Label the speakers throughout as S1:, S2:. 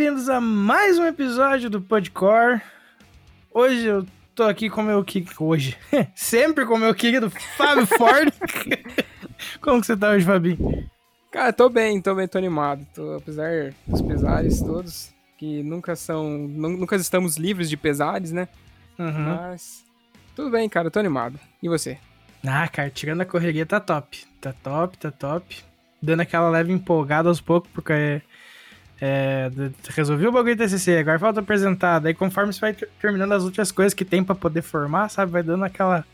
S1: bem-vindos a mais um episódio do Podcore. Hoje eu tô aqui com o meu kick. Hoje. Sempre com o meu kick do Fábio Ford. Como que você tá hoje, Fabinho?
S2: Cara, tô bem, tô bem, tô animado. Tô, apesar dos pesares todos, que nunca são. Nunca estamos livres de pesares, né? Uhum. Mas. Tudo bem, cara, tô animado. E você?
S1: Ah, cara, tirando a correria tá top. Tá top, tá top. Dando aquela leve empolgada aos poucos, porque é, resolvi o bagulho do TCC, agora falta apresentar. Daí conforme você vai terminando as outras coisas que tem para poder formar, sabe? Vai dando aquela.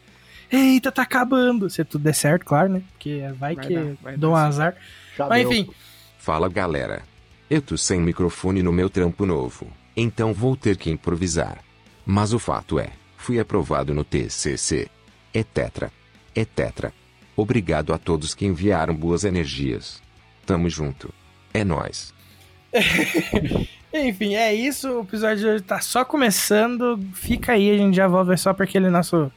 S1: Eita, tá acabando! Se tudo der certo, claro, né? Porque vai, vai que dar, vai dou um azar. Já Mas deu. enfim.
S3: Fala galera. Eu tô sem microfone no meu trampo novo, então vou ter que improvisar. Mas o fato é, fui aprovado no TCC. É tetra. É tetra. Obrigado a todos que enviaram boas energias. Tamo junto. É nós.
S1: Enfim, é isso. O episódio de hoje tá só começando. Fica aí, a gente já volta só para aquele nosso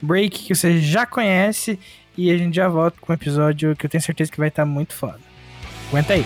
S1: break que você já conhece. E a gente já volta com um episódio que eu tenho certeza que vai estar tá muito foda. Aguenta aí.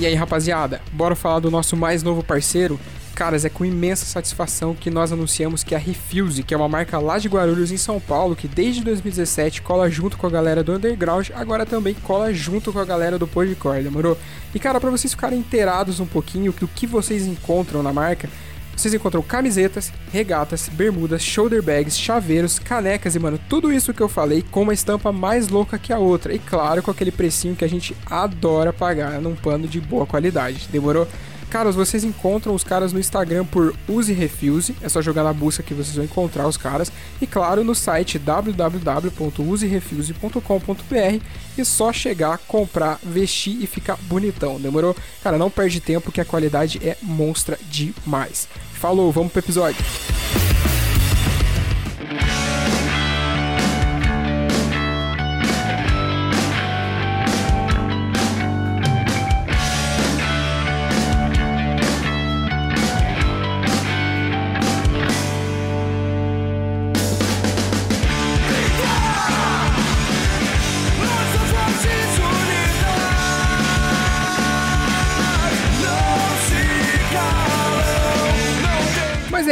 S2: E aí, rapaziada, bora falar do nosso mais novo parceiro? Caras, é com imensa satisfação que nós anunciamos que a Refuse, que é uma marca lá de Guarulhos, em São Paulo, que desde 2017 cola junto com a galera do Underground, agora também cola junto com a galera do Podcore, demorou? E cara, para vocês ficarem inteirados um pouquinho do que vocês encontram na marca, vocês encontram camisetas, regatas, bermudas, shoulder bags, chaveiros, canecas e, mano, tudo isso que eu falei com uma estampa mais louca que a outra. E claro, com aquele precinho que a gente adora pagar num pano de boa qualidade. Demorou? Caras, vocês encontram os caras no Instagram por Use Refuse, é só jogar na busca que vocês vão encontrar os caras. E claro, no site www.userefuse.com.br e só chegar, comprar, vestir e ficar bonitão, demorou? Cara, não perde tempo que a qualidade é monstra demais. Falou, vamos pro episódio.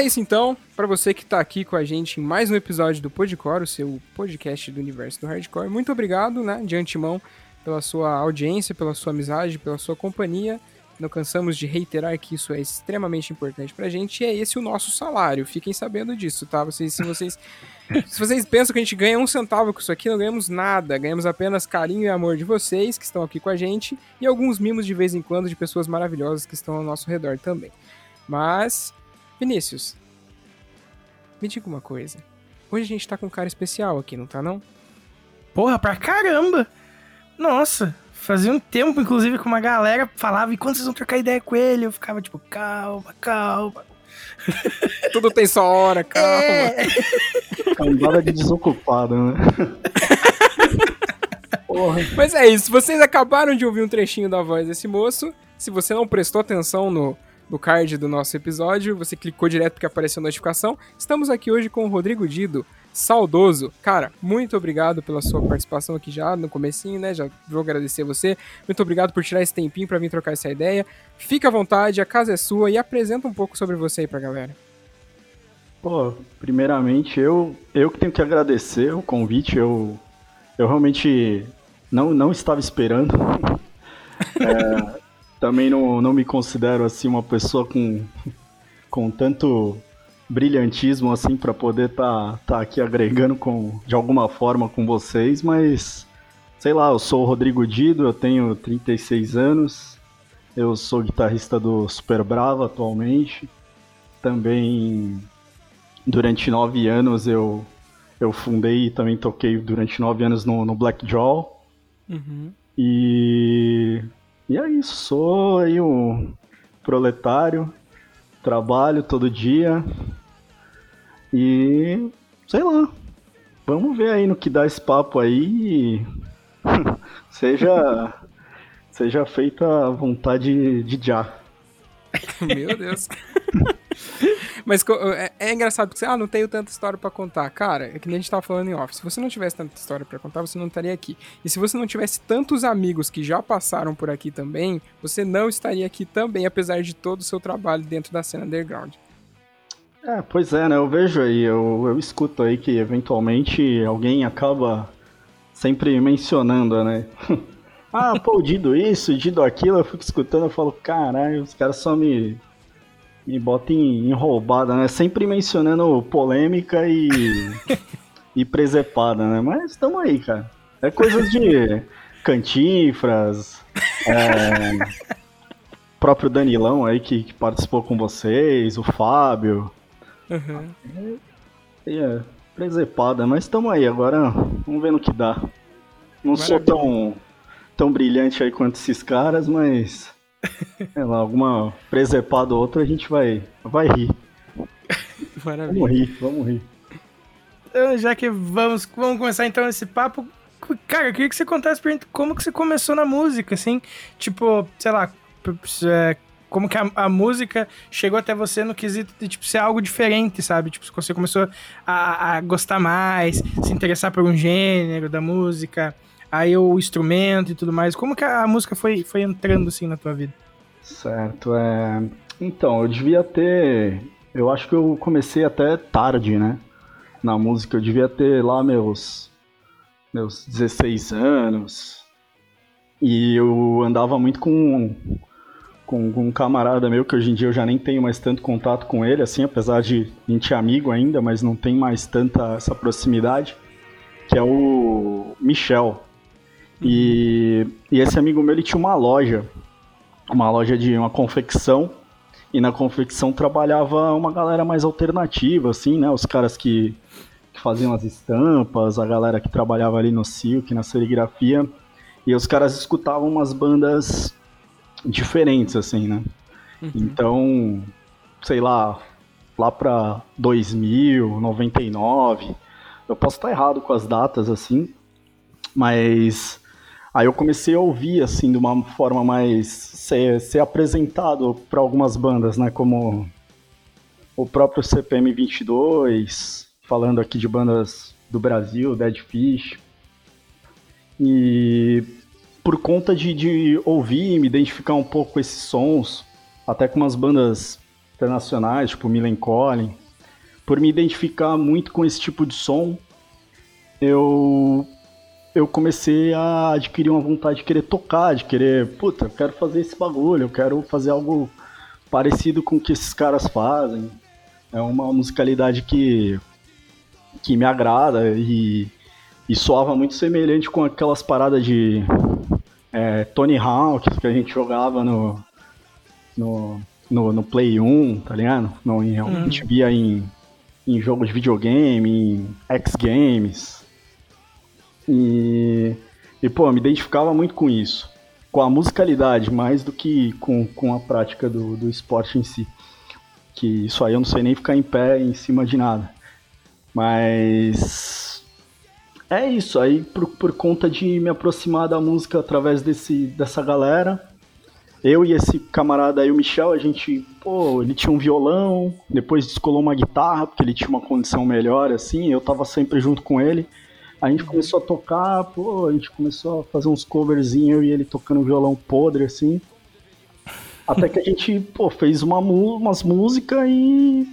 S2: Isso então. Para você que tá aqui com a gente em mais um episódio do Podcore, o seu podcast do universo do hardcore. Muito obrigado, né, de antemão, pela sua audiência, pela sua amizade, pela sua companhia. Não cansamos de reiterar que isso é extremamente importante pra gente e é esse o nosso salário. Fiquem sabendo disso, tá? Vocês, se vocês se vocês pensam que a gente ganha um centavo com isso aqui, não ganhamos nada. Ganhamos apenas carinho e amor de vocês que estão aqui com a gente e alguns mimos de vez em quando de pessoas maravilhosas que estão ao nosso redor também. Mas Vinícius, me diga uma coisa. Hoje a gente tá com um cara especial aqui, não tá não?
S1: Porra, pra caramba! Nossa, fazia um tempo, inclusive, com uma galera falava, e quando vocês vão trocar ideia com ele? Eu ficava tipo, calma, calma.
S2: Tudo tem sua hora, calma. É.
S4: Cambada de desocupado, né?
S2: Porra. Mas é isso, vocês acabaram de ouvir um trechinho da voz desse moço. Se você não prestou atenção no, no card do nosso episódio, você clicou direto porque apareceu a notificação. Estamos aqui hoje com o Rodrigo Dido, saudoso. Cara, muito obrigado pela sua participação aqui já no comecinho, né? Já vou agradecer você. Muito obrigado por tirar esse tempinho para vir trocar essa ideia. Fica à vontade, a casa é sua e apresenta um pouco sobre você aí pra galera.
S4: Pô, primeiramente eu eu que tenho que agradecer o convite. Eu eu realmente não não estava esperando. é, também não, não me considero assim uma pessoa com, com tanto brilhantismo assim para poder estar tá, tá aqui agregando com, de alguma forma com vocês, mas sei lá, eu sou o Rodrigo Dido, eu tenho 36 anos, eu sou guitarrista do Super Brava atualmente. Também durante nove anos eu, eu fundei e também toquei durante nove anos no, no Black Jaw. Uhum. E e é isso, sou aí um proletário, trabalho todo dia e sei lá. Vamos ver aí no que dá esse papo aí. seja seja feita a vontade de já.
S2: Meu Deus. Mas é, é, engraçado porque, ah, não tenho tanta história para contar. Cara, é que nem a gente tava falando em off. Se você não tivesse tanta história para contar, você não estaria aqui. E se você não tivesse tantos amigos que já passaram por aqui também, você não estaria aqui também, apesar de todo o seu trabalho dentro da cena underground.
S4: É, pois é, né? Eu vejo aí, eu, eu escuto aí que eventualmente alguém acaba sempre mencionando, né? ah, pô, o Dido isso, o Dido aquilo, eu fico escutando e falo, caralho, os caras só me me bota em, em roubada, né? Sempre mencionando polêmica e, e presepada, né? Mas estamos aí, cara. É coisas de cantifras, é, próprio Danilão aí que, que, participou com vocês, o Fábio. Uhum. É, é, presepada, mas estamos aí agora, vamos ver no que dá. Não Maravilha. sou tão, tão brilhante aí quanto esses caras, mas é lá, alguma presepada ou outra a gente vai, vai rir. Maravilha. Vamos rir, vamos rir.
S1: Então, já que vamos, vamos começar então esse papo, cara, eu queria que você contasse pra gente como que você começou na música, assim, tipo, sei lá, é, como que a, a, música chegou até você no quesito de, tipo, ser algo diferente, sabe? Tipo, você começou a, a gostar mais, se interessar por um gênero da música, aí o instrumento e tudo mais. Como que a música foi, foi entrando assim na tua vida?
S4: Certo, é. Então, eu devia ter. Eu acho que eu comecei até tarde, né? Na música. Eu devia ter lá meus. meus 16 anos. E eu andava muito com, com, um camarada meu, que hoje em dia eu já nem tenho mais tanto contato com ele, assim, apesar de a gente é amigo ainda, mas não tem mais tanta essa proximidade, que é o Michel. E, e esse amigo meu ele tinha uma loja, uma loja de uma confecção, e na confecção trabalhava uma galera mais alternativa, assim, né? Os caras que, que faziam as estampas, a galera que trabalhava ali no silk, na serigrafia, e os caras escutavam umas bandas diferentes, assim, né? Uhum. Então, sei lá, lá pra 2000, 99, eu posso estar errado com as datas, assim, mas Aí eu comecei a ouvir, assim, de uma forma mais. ser, ser apresentado para algumas bandas, né? Como o próprio CPM 22, falando aqui de bandas do Brasil, Dead Fish. E por conta de, de ouvir e me identificar um pouco com esses sons, até com umas bandas internacionais, tipo Millen Collin, por me identificar muito com esse tipo de som, eu eu comecei a adquirir uma vontade de querer tocar, de querer, puta, eu quero fazer esse bagulho, eu quero fazer algo parecido com o que esses caras fazem. É uma musicalidade que, que me agrada e, e soava muito semelhante com aquelas paradas de é, Tony Hawk que a gente jogava no, no, no, no Play 1, tá ligado? No, em, hum. A gente via em, em jogos de videogame, em X Games. E, e, pô, me identificava muito com isso. Com a musicalidade, mais do que com, com a prática do, do esporte em si. Que isso aí eu não sei nem ficar em pé em cima de nada. Mas. É isso, aí por, por conta de me aproximar da música através desse, dessa galera, eu e esse camarada aí, o Michel, a gente, pô, ele tinha um violão, depois descolou uma guitarra, porque ele tinha uma condição melhor, assim, eu tava sempre junto com ele. A gente começou a tocar, pô, a gente começou a fazer uns coverzinhos e ele tocando violão podre, assim. Até que a gente, pô, fez uma, umas músicas e,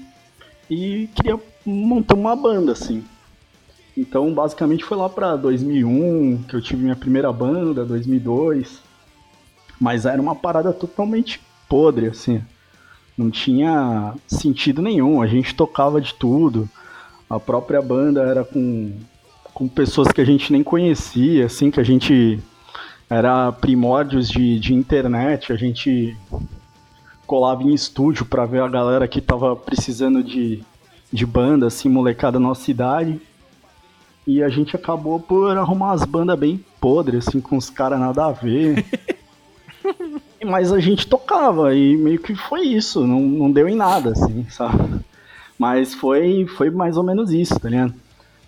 S4: e queria montar uma banda, assim. Então, basicamente, foi lá pra 2001 que eu tive minha primeira banda, 2002. Mas era uma parada totalmente podre, assim. Não tinha sentido nenhum. A gente tocava de tudo. A própria banda era com com pessoas que a gente nem conhecia, assim, que a gente era primórdios de, de internet, a gente colava em estúdio para ver a galera que tava precisando de, de banda, assim, molecada da nossa idade. E a gente acabou por arrumar umas bandas bem podres, assim, com os caras nada a ver. Mas a gente tocava e meio que foi isso, não, não deu em nada, assim, sabe? Mas foi, foi mais ou menos isso, tá ligado?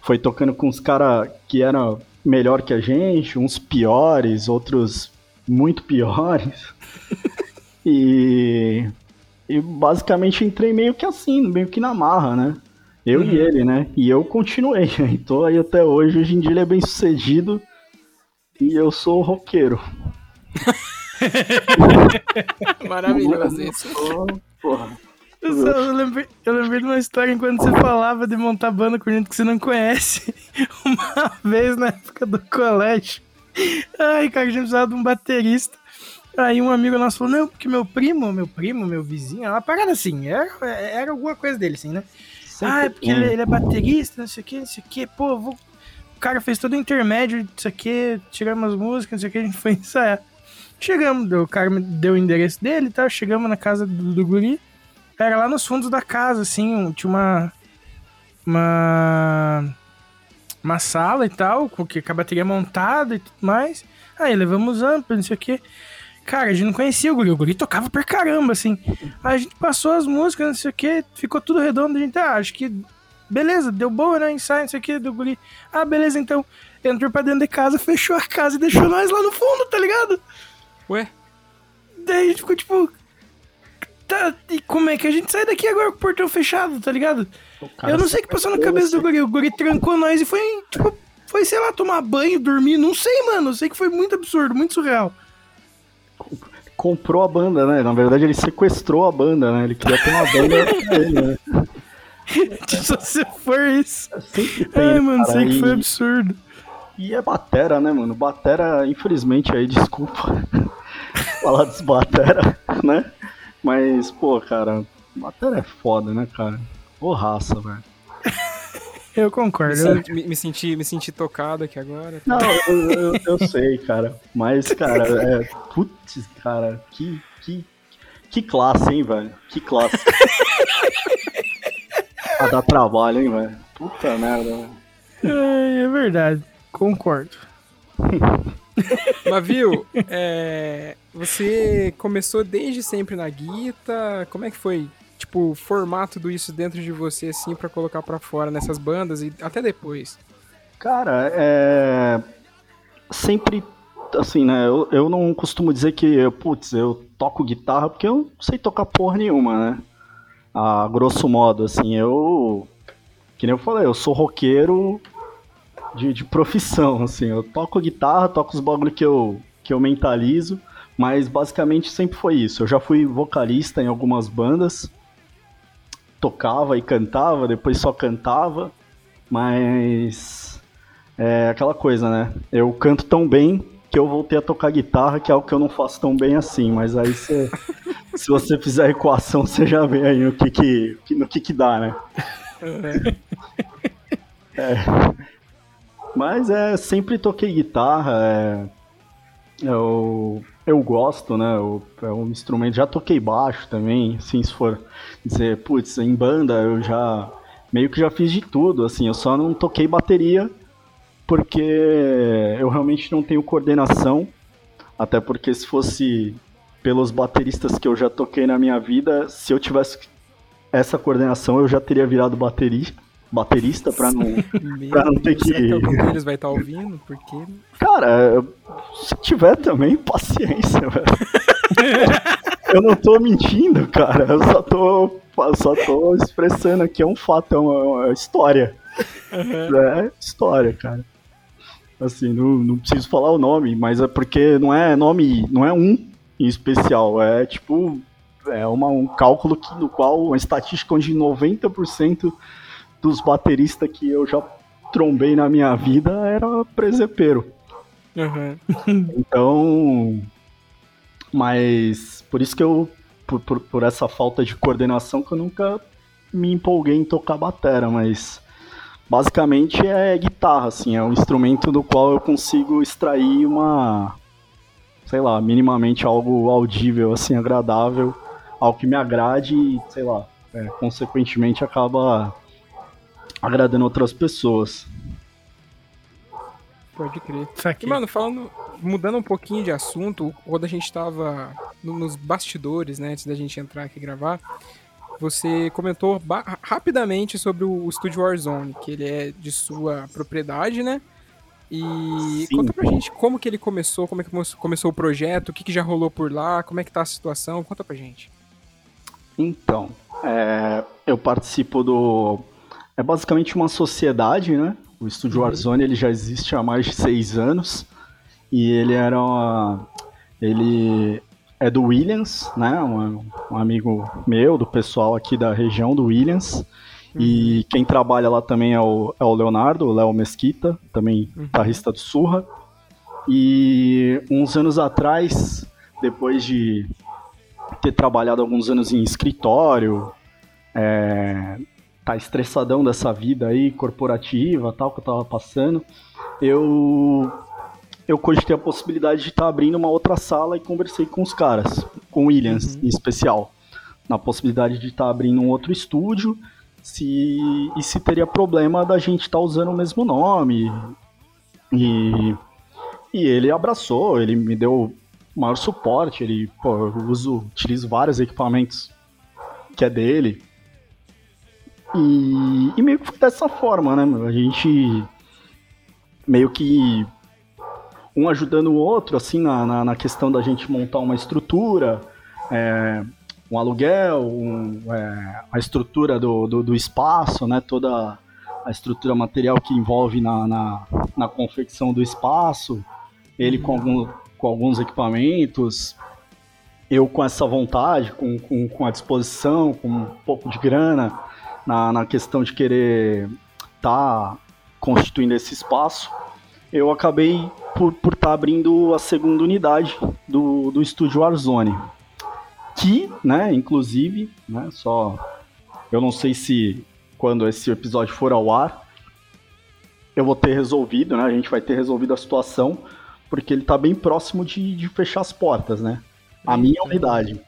S4: Foi tocando com uns caras que eram melhor que a gente, uns piores, outros muito piores. e, e basicamente entrei meio que assim, meio que na marra, né? Eu uhum. e ele, né? E eu continuei. E tô aí até hoje. Hoje em dia ele é bem sucedido. E eu sou roqueiro.
S2: Maravilhoso isso.
S1: Porra. Eu, só, eu, lembrei, eu lembrei de uma história enquanto você falava de montar banda com gente que você não conhece. Uma vez na época do colégio. Ai, cara, a gente precisava de um baterista. Aí um amigo nosso falou, não, porque meu primo, meu primo, meu vizinho, uma parada assim, era, era alguma coisa dele, assim, né? ah, é porque ele, ele, é baterista, não sei o que, não sei o que, pô, vou... o cara fez todo o intermédio, não sei o que, tiramos as músicas, não sei o que, a gente foi ensaiar. Chegamos, o cara me deu o endereço dele e tal, chegamos na casa do, do guri, era lá nos fundos da casa, assim, tinha uma... uma... uma sala e tal, com, a bateria montada e tudo mais. Aí levamos amplo, não sei o que. Cara, a gente não conhecia o guri, o guri tocava pra caramba, assim. Aí a gente passou as músicas, não sei o que, ficou tudo redondo, a gente, ah, acho que beleza, deu boa, né? Ensaio, não sei o que, do guri. Ah, beleza, então. Entrou pra dentro de casa, fechou a casa e deixou nós lá no fundo, tá ligado?
S2: Ué?
S1: Daí a gente ficou tipo. Tá, e como é que a gente sai daqui agora com o portão fechado, tá ligado? Eu não sei o que passou na cabeça do guri. O guri trancou nós e foi, tipo, foi, sei lá, tomar banho, dormir, não sei, mano. Eu sei que foi muito absurdo, muito surreal
S4: comprou a banda, né? Na verdade, ele sequestrou a banda, né? Ele queria ter uma banda pra ele, né?
S1: Se for isso. Sempre tem, Ai, mano, sei que foi absurdo.
S4: E é batera, né, mano? Batera, infelizmente, aí, desculpa falar dos batera, né? Mas, pô, cara, batera é foda, né, cara? Ô raça, velho.
S1: Eu concordo.
S2: Me, me, senti, me senti tocado aqui agora.
S4: Não, eu, eu, eu sei, cara. Mas, cara, é. Putz, cara, que, que, que classe, hein, velho? Que classe. a dar trabalho, hein, velho? Puta merda, velho.
S1: É, é verdade, concordo.
S2: Mas viu, é, você começou desde sempre na guita, como é que foi tipo, formar tudo isso dentro de você, assim, para colocar para fora nessas bandas e até depois?
S4: Cara, é. Sempre. Assim, né? Eu, eu não costumo dizer que, putz, eu toco guitarra porque eu não sei tocar porra nenhuma, né? A grosso modo, assim, eu. Que nem eu falei, eu sou roqueiro de, de profissão, assim. Eu toco guitarra, toco os bagulho que eu, que eu mentalizo, mas basicamente sempre foi isso. Eu já fui vocalista em algumas bandas, tocava e cantava, depois só cantava, mas é aquela coisa, né? Eu canto tão bem que eu voltei a tocar guitarra, que é algo que eu não faço tão bem assim, mas aí cê, se você fizer a equação, você já vê aí no que que, no que, que dá, né? É. é. Mas é, sempre toquei guitarra, é, eu, eu gosto, né? Eu, é um instrumento. Já toquei baixo também, assim, se for dizer, putz, em banda eu já meio que já fiz de tudo, assim, eu só não toquei bateria porque eu realmente não tenho coordenação, até porque se fosse pelos bateristas que eu já toquei na minha vida, se eu tivesse essa coordenação eu já teria virado baterista baterista pra não, pra não ter que.
S2: Deles vai estar tá ouvindo, porque.
S4: Cara, se tiver também, paciência, velho. eu não tô mentindo, cara. Eu só tô, só tô expressando aqui, é um fato, é uma, é uma história. Uhum. É história, cara. Assim, não, não preciso falar o nome, mas é porque não é nome, não é um em especial, é tipo, é uma, um cálculo que, no qual, uma estatística onde 90% dos bateristas que eu já trombei na minha vida era presepeiro.
S2: Uhum.
S4: então. Mas por isso que eu. Por, por, por, essa falta de coordenação que eu nunca me empolguei em tocar batera, mas basicamente é guitarra, assim, é um instrumento do qual eu consigo extrair uma. sei lá, minimamente algo audível, assim, agradável, algo que me agrade e, sei lá, é, consequentemente acaba agradando outras pessoas.
S2: Pode crer. E, mano, falando, mudando um pouquinho de assunto, quando a gente tava nos bastidores, né, antes da gente entrar aqui gravar, você comentou rapidamente sobre o Studio Warzone, que ele é de sua propriedade, né? E Sim. conta pra gente como que ele começou, como é que começou o projeto, o que, que já rolou por lá, como é que tá a situação, conta pra gente.
S4: Então, é, eu participo do. É basicamente uma sociedade, né? O Estúdio uhum. Warzone ele já existe há mais de seis anos. E ele era. Uma, ele é do Williams, né? Um, um, amigo meu, do pessoal aqui da região do Williams. Uhum. E quem trabalha lá também é o, é o Leonardo, o Léo Mesquita, também uhum. guitarrista do Surra. E uns anos atrás, depois de ter trabalhado alguns anos em escritório, é, tá estressadão dessa vida aí corporativa, tal que eu tava passando, eu eu cogitei a possibilidade de estar tá abrindo uma outra sala e conversei com os caras, com o Williams uhum. em especial, na possibilidade de estar tá abrindo um outro estúdio, se e se teria problema da gente estar tá usando o mesmo nome. E e ele abraçou, ele me deu maior suporte, ele, pô, eu uso, utilizo vários equipamentos que é dele. E, e meio que foi dessa forma, né? A gente meio que um ajudando o outro, assim, na, na, na questão da gente montar uma estrutura, é, um aluguel, um, é, a estrutura do, do, do, espaço, né? Toda a estrutura material que envolve na, na, na confecção do espaço, ele com, algum, com alguns equipamentos, eu com essa vontade, com, com, com a disposição, com um pouco de grana, na, na questão de querer estar tá constituindo esse espaço, eu acabei por estar tá abrindo a segunda unidade do, do estúdio Warzone. Que, né, inclusive, né, só. Eu não sei se quando esse episódio for ao ar, eu vou ter resolvido, né? A gente vai ter resolvido a situação, porque ele está bem próximo de, de fechar as portas, né? A minha unidade,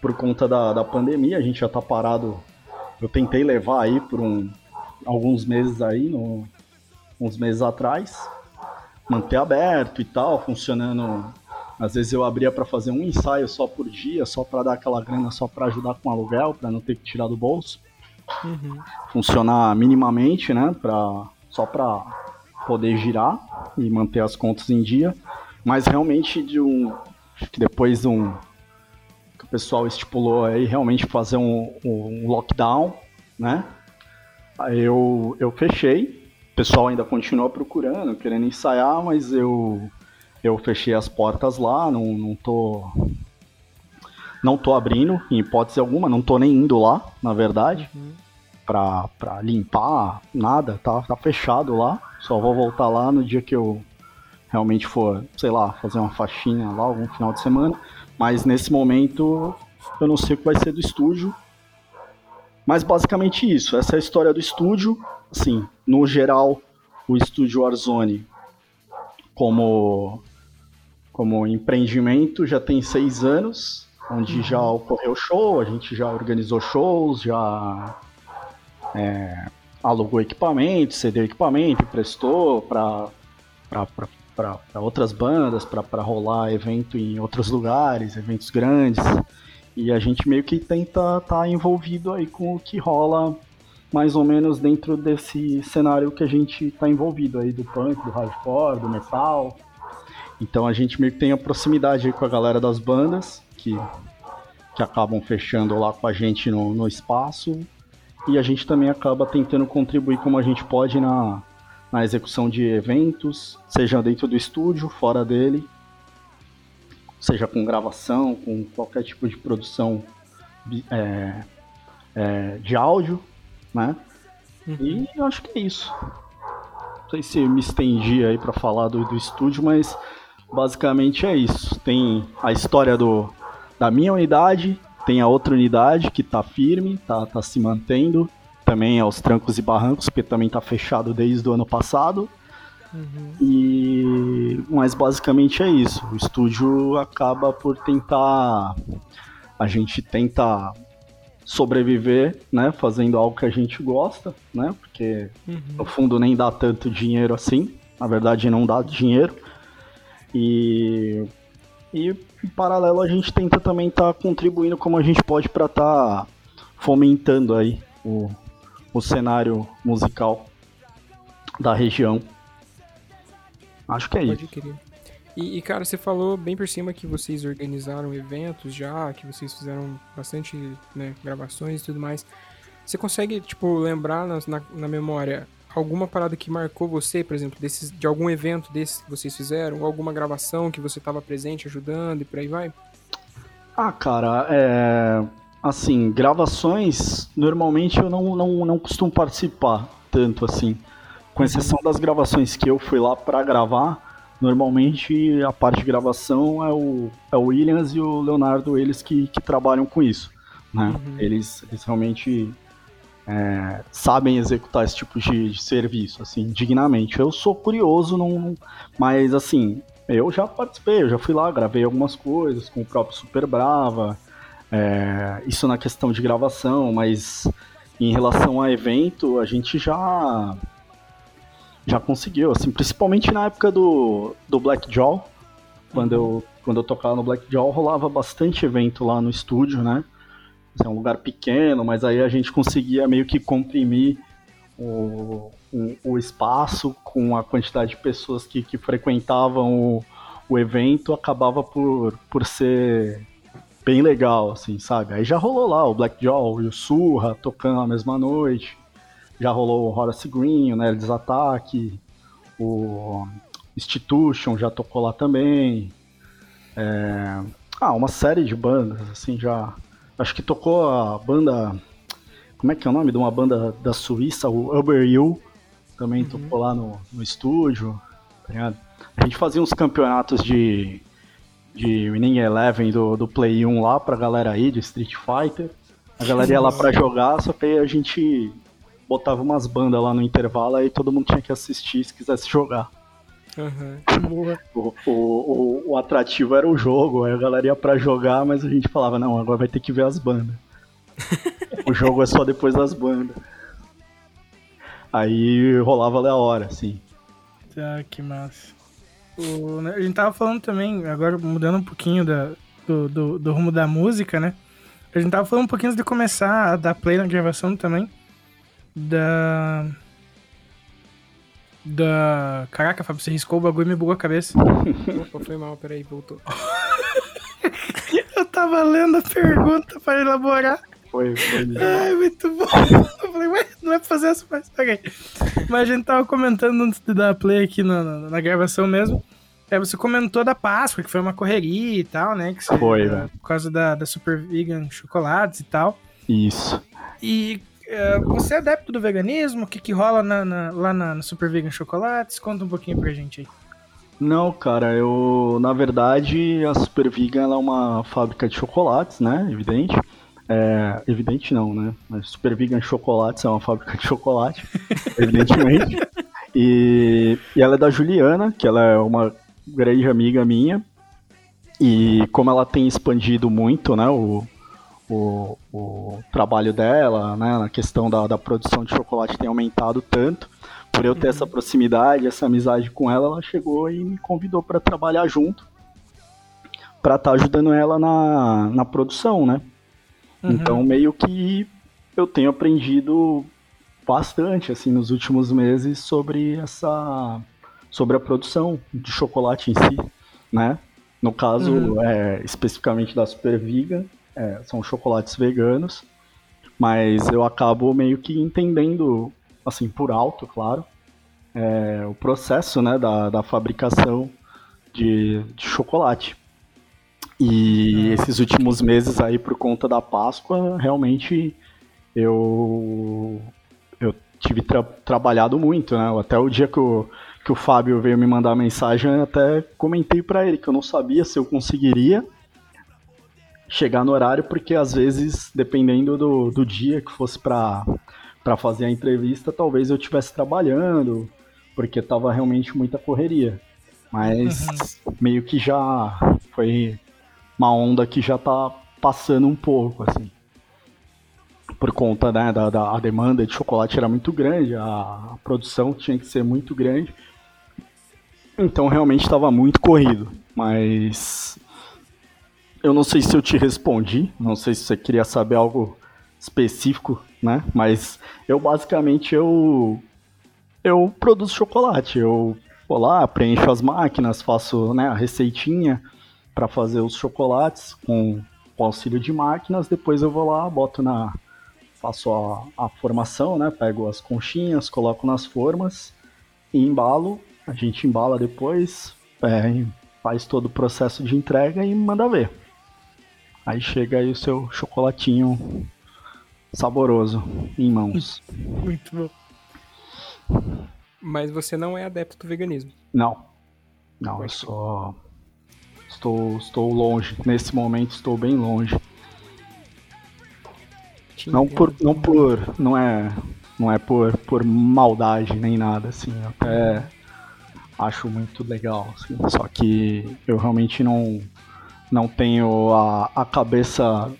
S4: por conta da, da pandemia, a gente já está parado. Eu tentei levar aí por um, alguns meses aí, no, uns meses atrás, manter aberto e tal, funcionando. Às vezes eu abria para fazer um ensaio só por dia, só para dar aquela grana, só para ajudar com aluguel, para não ter que tirar do bolso. Uhum. Funcionar minimamente, né? Pra, só para poder girar e manter as contas em dia. Mas realmente de um. que depois de um. O pessoal estipulou aí realmente fazer um, um lockdown, né? Aí eu, eu fechei. O pessoal ainda continua procurando, querendo ensaiar, mas eu eu fechei as portas lá, não, não tô. Não tô abrindo, em hipótese alguma, não tô nem indo lá, na verdade. Uhum. Pra, pra limpar, nada, tá, tá fechado lá. Só vou voltar lá no dia que eu realmente for, sei lá, fazer uma faxina lá algum final de semana. Mas nesse momento eu não sei o que vai ser do estúdio. Mas basicamente isso, essa é a história do estúdio. Assim, no geral, o estúdio Warzone como, como empreendimento já tem seis anos, onde já ocorreu show, a gente já organizou shows, já é, alugou equipamento, cedeu equipamento, emprestou para outras bandas, para rolar evento em outros lugares, eventos grandes. E a gente meio que tenta estar tá envolvido aí com o que rola mais ou menos dentro desse cenário que a gente está envolvido aí do punk, do hardcore, do metal. Então a gente meio que tem a proximidade aí com a galera das bandas que, que acabam fechando lá com a gente no, no espaço e a gente também acaba tentando contribuir como a gente pode na, na execução de eventos, seja dentro do estúdio, fora dele, seja com gravação, com qualquer tipo de produção é, é, de áudio, né? Uhum. E eu acho que é isso. Não sei se me estendi aí para falar do, do estúdio, mas basicamente é isso. Tem a história do, da minha unidade, tem a outra unidade que está firme, está tá se mantendo, também aos trancos e barrancos, porque também está fechado desde o ano passado. Uhum. E mas basicamente é isso. O estúdio acaba por tentar a gente tenta sobreviver, né, fazendo algo que a gente gosta, né? Porque uhum. no fundo nem dá tanto dinheiro assim. Na verdade não dá dinheiro. E e em paralelo a gente tenta também estar tá contribuindo como a gente pode para estar tá fomentando aí o, o cenário musical da região. Acho que é
S2: pode
S4: isso.
S2: Querer. E, e, cara, você falou bem por cima que vocês organizaram eventos já, que vocês fizeram bastante né, gravações e tudo mais. Você consegue, tipo, lembrar na, na, na, memória alguma parada que marcou você, por exemplo, desses, de algum evento desses que vocês fizeram? Ou alguma gravação que você estava presente ajudando e por aí vai?
S4: Ah, cara, é. Assim, gravações, normalmente eu não, não, não costumo participar tanto assim. Com exceção das gravações que eu fui lá para gravar, normalmente a parte de gravação é o, é o Williams e o Leonardo, eles que, que trabalham com isso. Né? Uhum. Eles, eles realmente é, sabem executar esse tipo de, de, serviço, assim, dignamente. Eu sou curioso, não, mas assim, eu já participei, eu já fui lá, gravei algumas coisas com o próprio Super Brava, é, isso na questão de gravação, mas em relação a evento, a gente já já conseguiu, assim, principalmente na época do, do Black Jaw, quando eu, quando eu tocava no Black Jaw, rolava bastante evento lá no estúdio, né? É um lugar pequeno, mas aí a gente conseguia meio que comprimir o, o, o espaço com a quantidade de pessoas que, que frequentavam o, o evento, acabava por, por ser bem legal, assim, sabe? Aí já rolou lá o Black Jaw e o Surra tocando na mesma noite, já rolou o Horace Green, o Nerds Attack, o Institution já tocou lá também. É... Ah, uma série de bandas, assim, já Acho que tocou a banda. Como é que é o nome de uma banda da Suíça, o Uber You, também uhum. tocou lá no, no estúdio. Tá a gente fazia uns campeonatos de, de Winning Eleven do, do Play 1 lá pra galera aí, de Street Fighter. A galera ia lá pra jogar, só que aí a gente botava umas bandas lá no intervalo e todo mundo tinha que assistir se quisesse jogar. Uhum. O, o, o, o, atrativo era o jogo, aí a galera ia pra jogar, mas a gente falava, não, agora vai ter que ver as bandas. o jogo é só depois das bandas. Aí rolava a hora, assim.
S1: Tá, que massa. O, né, a gente tava falando também, agora mudando um pouquinho da, do, do, do, rumo da música, né? A gente tava falando um pouquinho antes de começar a dar play na gravação também. Da da. Caraca, Fábio, você riscou o bagulho e me bugou a cabeça.
S2: Opa, foi mal, peraí, voltou.
S1: eu tava lendo a pergunta pra elaborar.
S4: Foi, foi.
S1: Ai, muito bom. Eu falei, ué, não é pra fazer essa mais. Ok. Mas a gente tava comentando antes de dar play aqui na, na, na gravação mesmo. É, você comentou da Páscoa, que foi uma correria e tal, né? Que
S4: você, foi, velho.
S1: Por causa da, da Super Vegan Chocolates e tal.
S4: Isso.
S1: E é, você é adepto do veganismo? O que, que rola na, na, lá na, na, Super Vegan Chocolates? Conta um pouquinho pra gente aí.
S4: Não, cara, eu. Na verdade, a Super Vegan é uma fábrica de chocolates, né? Evidente. É, evidente não, né? A Super Vegan Chocolates é uma fábrica de chocolate, evidentemente. E, e ela é da Juliana, que ela é uma grande amiga minha. E como ela tem expandido muito, né, o, o, o trabalho dela, né, na questão da, da produção de chocolate tem aumentado tanto. Por eu ter uhum. essa proximidade, essa amizade com ela, ela chegou e me convidou para trabalhar junto, para estar tá ajudando ela na, na produção, né? Uhum. Então, meio que eu tenho aprendido bastante, assim, nos últimos meses sobre essa... sobre a produção de chocolate em si, né? No caso, uhum. é, especificamente da Super Vegan, é, são chocolates veganos, mas eu acabo meio que entendendo, assim, por alto, claro, é, o processo né, da, da fabricação de, de chocolate. E esses últimos meses aí, por conta da Páscoa, realmente eu, eu tive tra trabalhado muito, né? Até o dia que o, que o Fábio veio me mandar a mensagem, eu até comentei para ele que eu não sabia se eu conseguiria chegar no horário, porque às vezes, dependendo do, do dia que fosse para fazer a entrevista, talvez eu estivesse trabalhando, porque tava realmente muita correria. Mas uhum. meio que já foi uma onda que já tá passando um pouco, assim. Por conta né, da, da demanda de chocolate era muito grande, a, a produção tinha que ser muito grande. Então realmente estava muito corrido. Mas eu não sei se eu te respondi, não sei se você queria saber algo específico, né? Mas eu basicamente eu eu produzo chocolate, eu Vou lá, preencho as máquinas, faço né, a receitinha para fazer os chocolates com, com auxílio de máquinas. Depois eu vou lá, boto na. faço a, a formação, né? Pego as conchinhas, coloco nas formas e embalo. A gente embala depois, é, faz todo o processo de entrega e manda ver. Aí chega aí o seu chocolatinho saboroso em mãos.
S1: Muito bom.
S2: Mas você não é adepto do veganismo.
S4: Não. Não, eu sou. Estou, estou longe. Nesse momento estou bem longe.
S2: Te
S4: Não
S2: entendo.
S4: por. Não por. Não é. Não é por, por maldade nem nada, assim. Eu até acho muito legal. assim. Só que eu realmente não. Não tenho a, a cabeça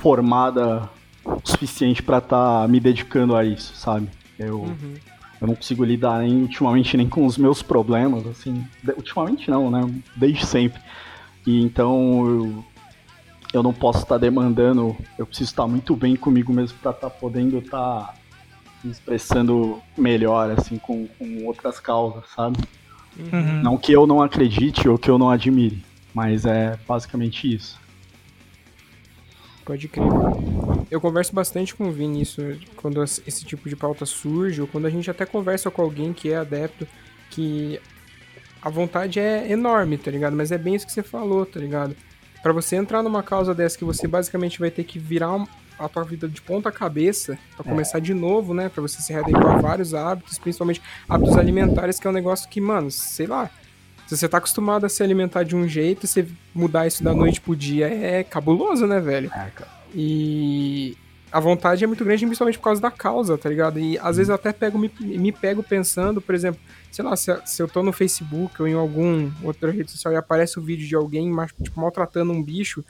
S4: formada o suficiente para estar me dedicando a isso, sabe? Eu,
S2: Uhum.
S4: Eu não consigo lidar nem ultimamente nem com os meus problemas, assim. Ultimamente não, né? Desde sempre. E então eu, eu não posso estar demandando, eu preciso estar muito bem comigo mesmo para estar podendo estar me expressando melhor, assim, com, com outras causas, sabe?
S1: Uhum.
S4: Não que eu não acredite ou que eu não admire, mas é basicamente isso.
S2: Pode crer. Eu converso bastante com o Vini isso, quando esse tipo de pauta surge, ou quando a gente até conversa com alguém que é adepto, que a vontade é enorme, tá ligado? Mas é bem isso que você falou, tá ligado? Pra você entrar numa causa dessa que você basicamente vai ter que virar um- a tua vida de ponta cabeça, pra começar de novo, né? Pra você se readequar a vários hábitos, principalmente hábitos alimentares, que é um negócio que, mano, sei lá, se você tá acostumado a se alimentar de um jeito, você mudar isso da noite pro dia é cabuloso, né, velho?
S4: É, cara.
S2: E a vontade é muito grande, principalmente por causa da causa, tá ligado? E às vezes eu até pego, me, me pego pensando, por exemplo, sei lá, se, se eu tô no Facebook ou em algum outra rede social e aparece o vídeo de alguém tipo, maltratando um bicho,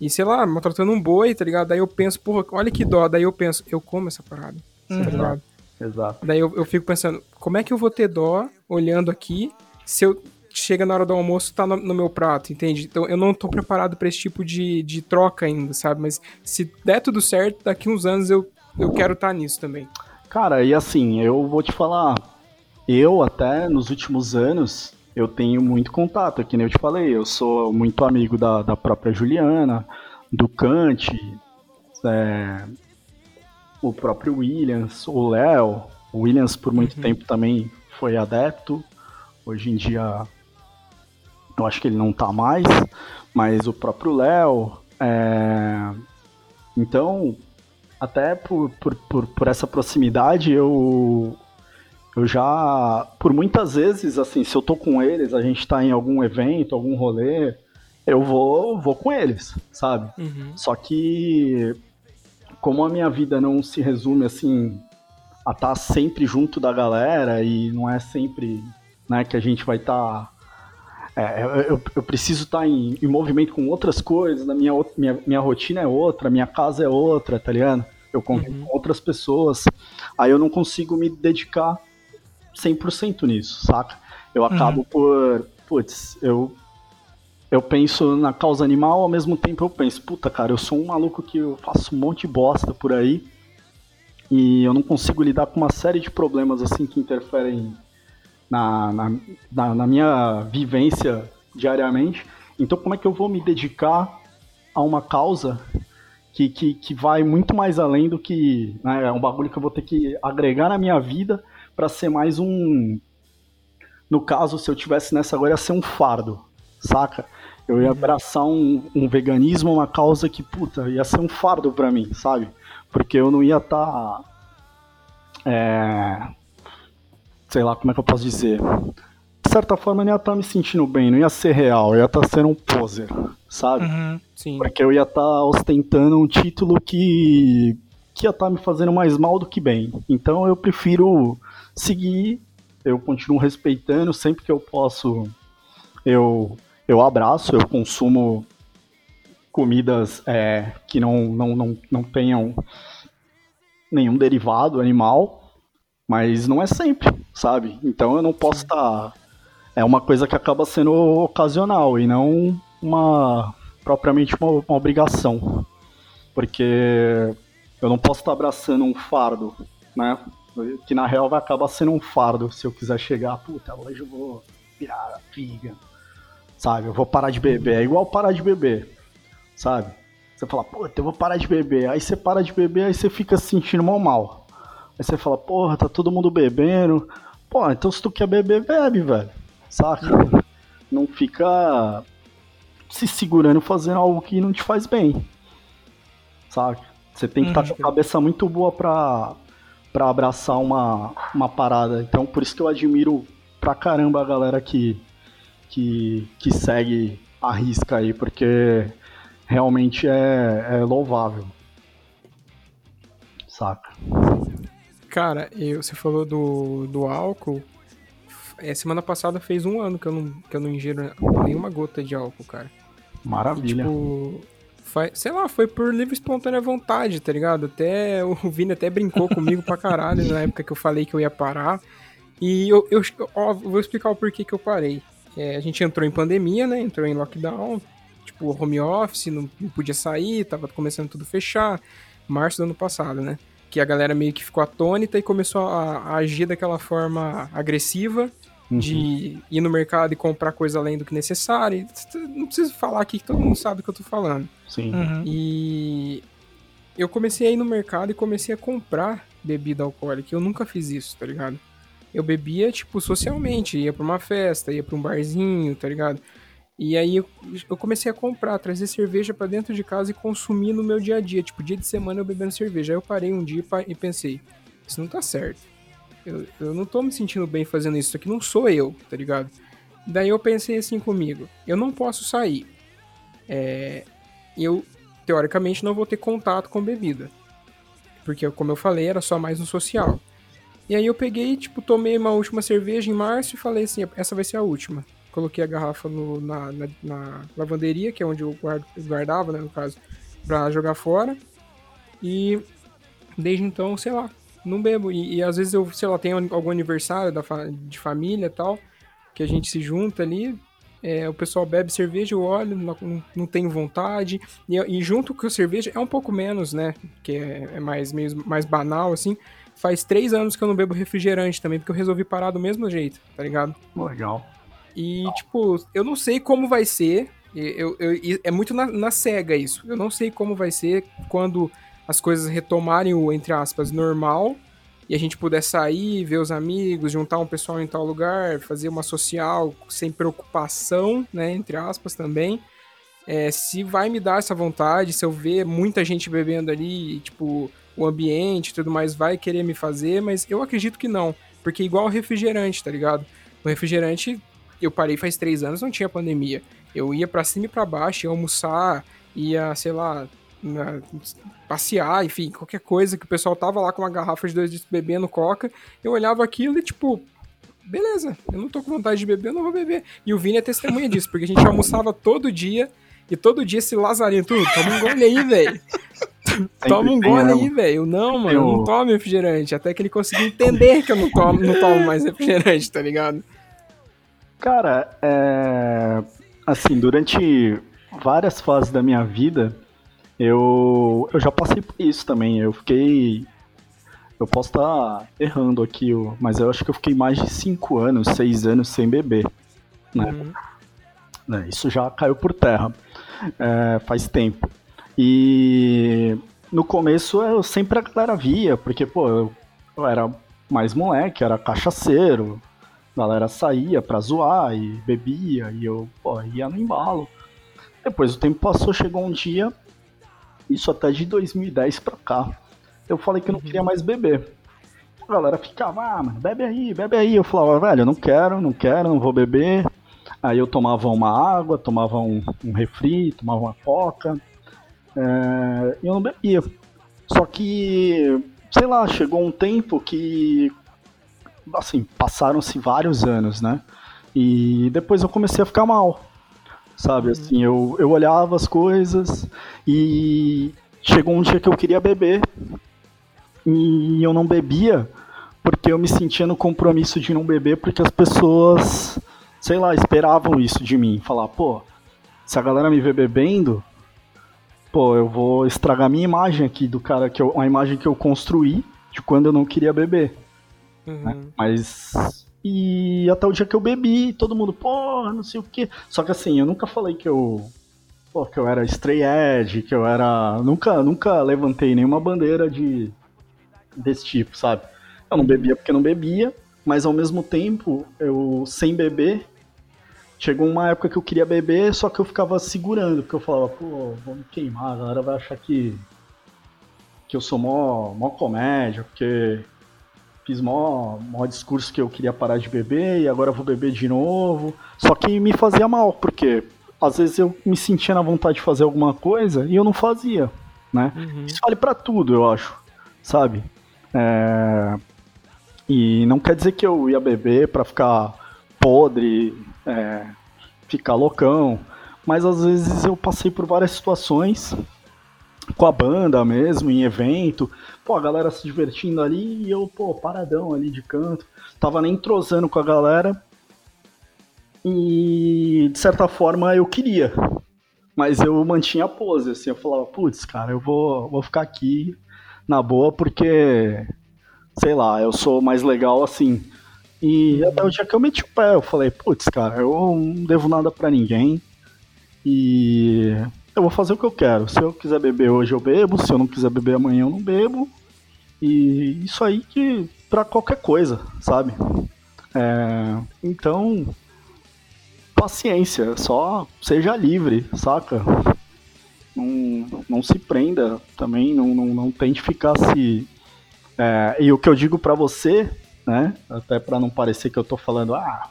S2: e sei lá, maltratando um boi, tá ligado? Daí eu penso, porra, olha que dó. Daí eu penso, eu como essa parada, tá ligado?
S4: Exato.
S2: Daí eu, eu fico pensando, como é que eu vou ter dó olhando aqui se eu chega na hora do almoço tá no, no meu prato, entende? Então eu não tô preparado pra esse tipo de, de troca ainda, sabe? Mas se der tudo certo, daqui uns anos eu, eu quero estar nisso também.
S4: Cara, e assim, eu vou te falar, eu até nos últimos anos, eu tenho muito contato, que nem eu te falei, eu sou muito amigo da, da própria Juliana, do Kant, é, o próprio Williams, o Léo, o Williams por muito tempo também foi adepto, hoje em dia eu acho que ele não tá mais, mas o próprio Léo, é, então até por, por, por, por essa proximidade, eu, eu já, por muitas vezes, assim, se eu tô com eles, a gente tá em algum evento, algum rolê, eu vou, vou com eles, sabe? Só que, como a minha vida não se resume, assim, a estar sempre junto da galera e não é sempre, né, que a gente vai estar... é, eu, eu- preciso estar em, em movimento com outras coisas, a minha, minha, minha rotina é outra, minha casa é outra, tá ligado? Eu convivo com outras pessoas, aí eu não consigo me dedicar 100% nisso, saca? Eu acabo por, putz, eu eu penso na causa animal, ao mesmo tempo eu penso, puta cara, eu sou um maluco que eu faço um monte de bosta por aí e eu não consigo lidar com uma série de problemas assim que interferem na, na, na, minha vivência diariamente. Então como é que eu vou me dedicar a uma causa que, que, que vai muito mais além do que. Né, é um bagulho que eu vou ter que agregar na minha vida para ser mais um. No caso, se eu tivesse nessa agora, ia ser um fardo, saca? Eu ia abraçar um, um veganismo, uma causa que, puta, ia ser um fardo pra mim, sabe? Porque eu não ia estar. é, sei lá, como é que eu posso dizer? De certa forma, eu não ia estar me sentindo bem, não ia ser real, eu ia estar sendo um poser, sabe?
S1: Uhum.
S4: Porque eu ia estar ostentando um título que, que ia estar me fazendo mais mal do que bem. Então eu prefiro seguir, eu continuo respeitando, sempre que eu posso, eu, eu abraço, eu consumo comidas é, que não, não, não, não tenham nenhum derivado animal, mas não é sempre, sabe? Então eu não posso estar. É uma coisa que acaba sendo ocasional e não uma propriamente uma, uma obrigação. Porque eu não posso estar abraçando um fardo, né? Que na real vai acabar sendo um fardo se eu quiser chegar, puta, hoje eu vou virar figa, sabe? Eu vou parar de beber. É igual parar de beber, sabe? Você fala, puta, eu vou parar de beber. Aí você para de beber, aí você fica se sentindo mal mal. Aí você fala, porra, tá todo mundo bebendo. Pô, então se tu quer beber, bebe, velho. Saca? Não fica se segurando fazendo algo que não te faz bem. Saca? Você tem que estar tá com a cabeça muito boa pra, pra abraçar uma, uma parada. Então por isso que eu admiro pra caramba a galera que, que, que segue a risca aí, porque realmente é, é louvável. Saca?
S2: Cara, eu, você falou do, do álcool. É, semana passada fez um ano que eu não, que eu não ingiro nenhuma gota de álcool, cara.
S4: Maravilha.
S2: Tipo, sei lá, foi por livre e espontânea vontade, tá ligado? Até o Vini até brincou comigo pra caralho na época que eu falei que eu ia parar. E eu, eu ó, vou explicar o porquê que eu parei. É, a gente entrou em pandemia, né? Entrou em lockdown, tipo, home office, não, não podia sair, tava começando tudo a fechar. Março do ano passado, né? Que a galera meio que ficou atônita e começou a, a agir daquela forma agressiva uhum. de ir no mercado e comprar coisa além do que necessário. Não preciso falar aqui que todo mundo sabe o que eu tô falando.
S4: Sim. Uhum.
S2: E eu comecei a ir no mercado e comecei a comprar bebida alcoólica. Eu nunca fiz isso, tá ligado? Eu bebia, tipo, socialmente, ia pra uma festa, ia pra um barzinho, tá ligado? E aí eu, eu comecei a comprar, trazer cerveja para dentro de casa e consumir no meu dia a dia. Tipo, dia de semana eu bebendo cerveja. Aí eu parei um dia e pensei, isso não tá certo. Eu, eu não tô me sentindo bem fazendo isso, isso aqui não sou eu, tá ligado? Daí eu pensei assim comigo, eu não posso sair. É, eu, teoricamente, não vou ter contato com bebida. Porque, como eu falei, era só mais no social. E aí eu peguei, tipo, tomei uma última cerveja em março e falei assim, essa vai ser a última. Coloquei a garrafa no, na, na, na, lavanderia, que é onde eu guardo, guardava, né, no caso, pra jogar fora. E desde então, sei lá, não bebo. E, e, às vezes eu, sei lá, tenho algum aniversário da de família e tal, que a gente se junta ali, é, o pessoal bebe cerveja, eu olho, não, não tenho vontade. E, e, junto com a cerveja é um pouco menos, né? Que é, é mais, meio, mais banal, assim. Faz três anos que eu não bebo refrigerante também, porque eu resolvi parar do mesmo jeito, tá ligado?
S4: Legal.
S2: E, tipo, eu não sei como vai ser. Eu, eu, é muito na, na cega isso. Eu não sei como vai ser quando as coisas retomarem o, entre aspas, normal, e a gente puder sair, ver os amigos, juntar um pessoal em tal lugar, fazer uma social sem preocupação, né, entre aspas também. É, se vai me dar essa vontade, se eu ver muita gente bebendo ali, tipo, o ambiente e tudo mais vai querer me fazer, mas eu acredito que não, porque igual o refrigerante, tá ligado? O refrigerante, eu parei faz três anos, não tinha pandemia. Eu ia para cima e pra baixo, ia almoçar, ia, sei lá, na, passear, enfim, qualquer coisa que o pessoal tava lá com uma garrafa de dois litros bebendo coca, eu olhava aquilo e tipo, beleza, eu não tô com vontade de beber, eu não vou beber. E o Vini é testemunha disso, porque a gente almoçava todo dia e todo dia esse lazarento, toma um gole aí, velho. toma um gole aí, velho. Não, mano, eu não tomo refrigerante. Até que ele conseguiu entender que eu não tomo, não tomo mais refrigerante, tá ligado?
S4: Cara, é... assim, durante várias fases da minha vida, eu, eu já passei por isso também. Eu fiquei. Eu posso estar tá errando aqui, mas eu acho que eu fiquei mais de 5 anos, 6 anos sem beber. Né? Uhum. É, isso já caiu por terra. É, faz tempo. E no começo eu sempre a galera via, porque, pô, eu, eu era mais moleque, era cachaceiro. A galera saía pra zoar e bebia, e eu, pô, ia no embalo. Depois o tempo passou, chegou um dia isso até de 2010 pra cá. Eu falei que eu não queria mais beber. A galera ficava, ah, mano, bebe aí, bebe aí. Eu falava, velho, não quero, não quero, não vou beber. Aí eu tomava uma água, tomava um, um refri, tomava uma coca. É, e eu não bebia. Só que, sei lá, chegou um tempo que, assim, passaram-se vários anos, né? E depois eu comecei a ficar mal sabe? Uhum. Assim, eu, eu olhava as coisas e chegou um dia que eu queria beber e eu não bebia porque eu me sentia no compromisso de não beber porque as pessoas, sei lá, esperavam isso de mim. Falar, pô, se a galera me vê bebendo, pô, eu vou estragar minha imagem aqui do cara que eu, a imagem que eu construí de quando eu não queria beber.
S2: Uhum.
S4: Né? Mas. E até o dia que eu bebi, todo mundo, pô, não sei o quê. Só que assim, eu nunca falei que eu. Pô, que eu era stray edge, que eu era. Nunca, nunca levantei nenhuma bandeira de. desse tipo, sabe? Eu não bebia porque não bebia, mas ao mesmo tempo, eu sem beber, chegou uma época que eu queria beber, só que eu ficava segurando, porque eu falava, pô, me queimar, a galera vai achar que. que eu sou mó, mó comédia, porque fiz mó, mó discurso que eu queria parar de beber e agora vou beber de novo. Só que me fazia mal, porque às vezes eu me sentia na vontade de fazer alguma coisa e eu não fazia, né?
S2: Uhum.
S4: Isso vale pra tudo, eu acho, sabe? É, E não quer dizer que eu ia beber pra ficar podre, é, ficar loucão, mas às vezes eu passei por várias situações com a banda mesmo, em evento, pô, a galera se divertindo ali e eu, pô, paradão ali de canto, tava nem entrosando com a galera. E de certa forma eu queria, mas eu mantinha a pose, assim, eu falava, putz, cara, eu vou, vou ficar aqui na boa porque, sei lá, eu sou mais legal assim. E até o dia que eu meti o pé, eu falei, putz, cara, eu não devo nada pra ninguém. E eu vou fazer o que eu quero. Se eu quiser beber hoje, eu bebo. Se eu não quiser beber amanhã, eu não bebo. E isso aí que pra qualquer coisa, sabe? É, então, paciência, só seja livre, saca? Não, não se prenda também, não, não, não tente ficar se. É, e o que eu digo pra você, né? Até pra não parecer que eu tô falando, ah,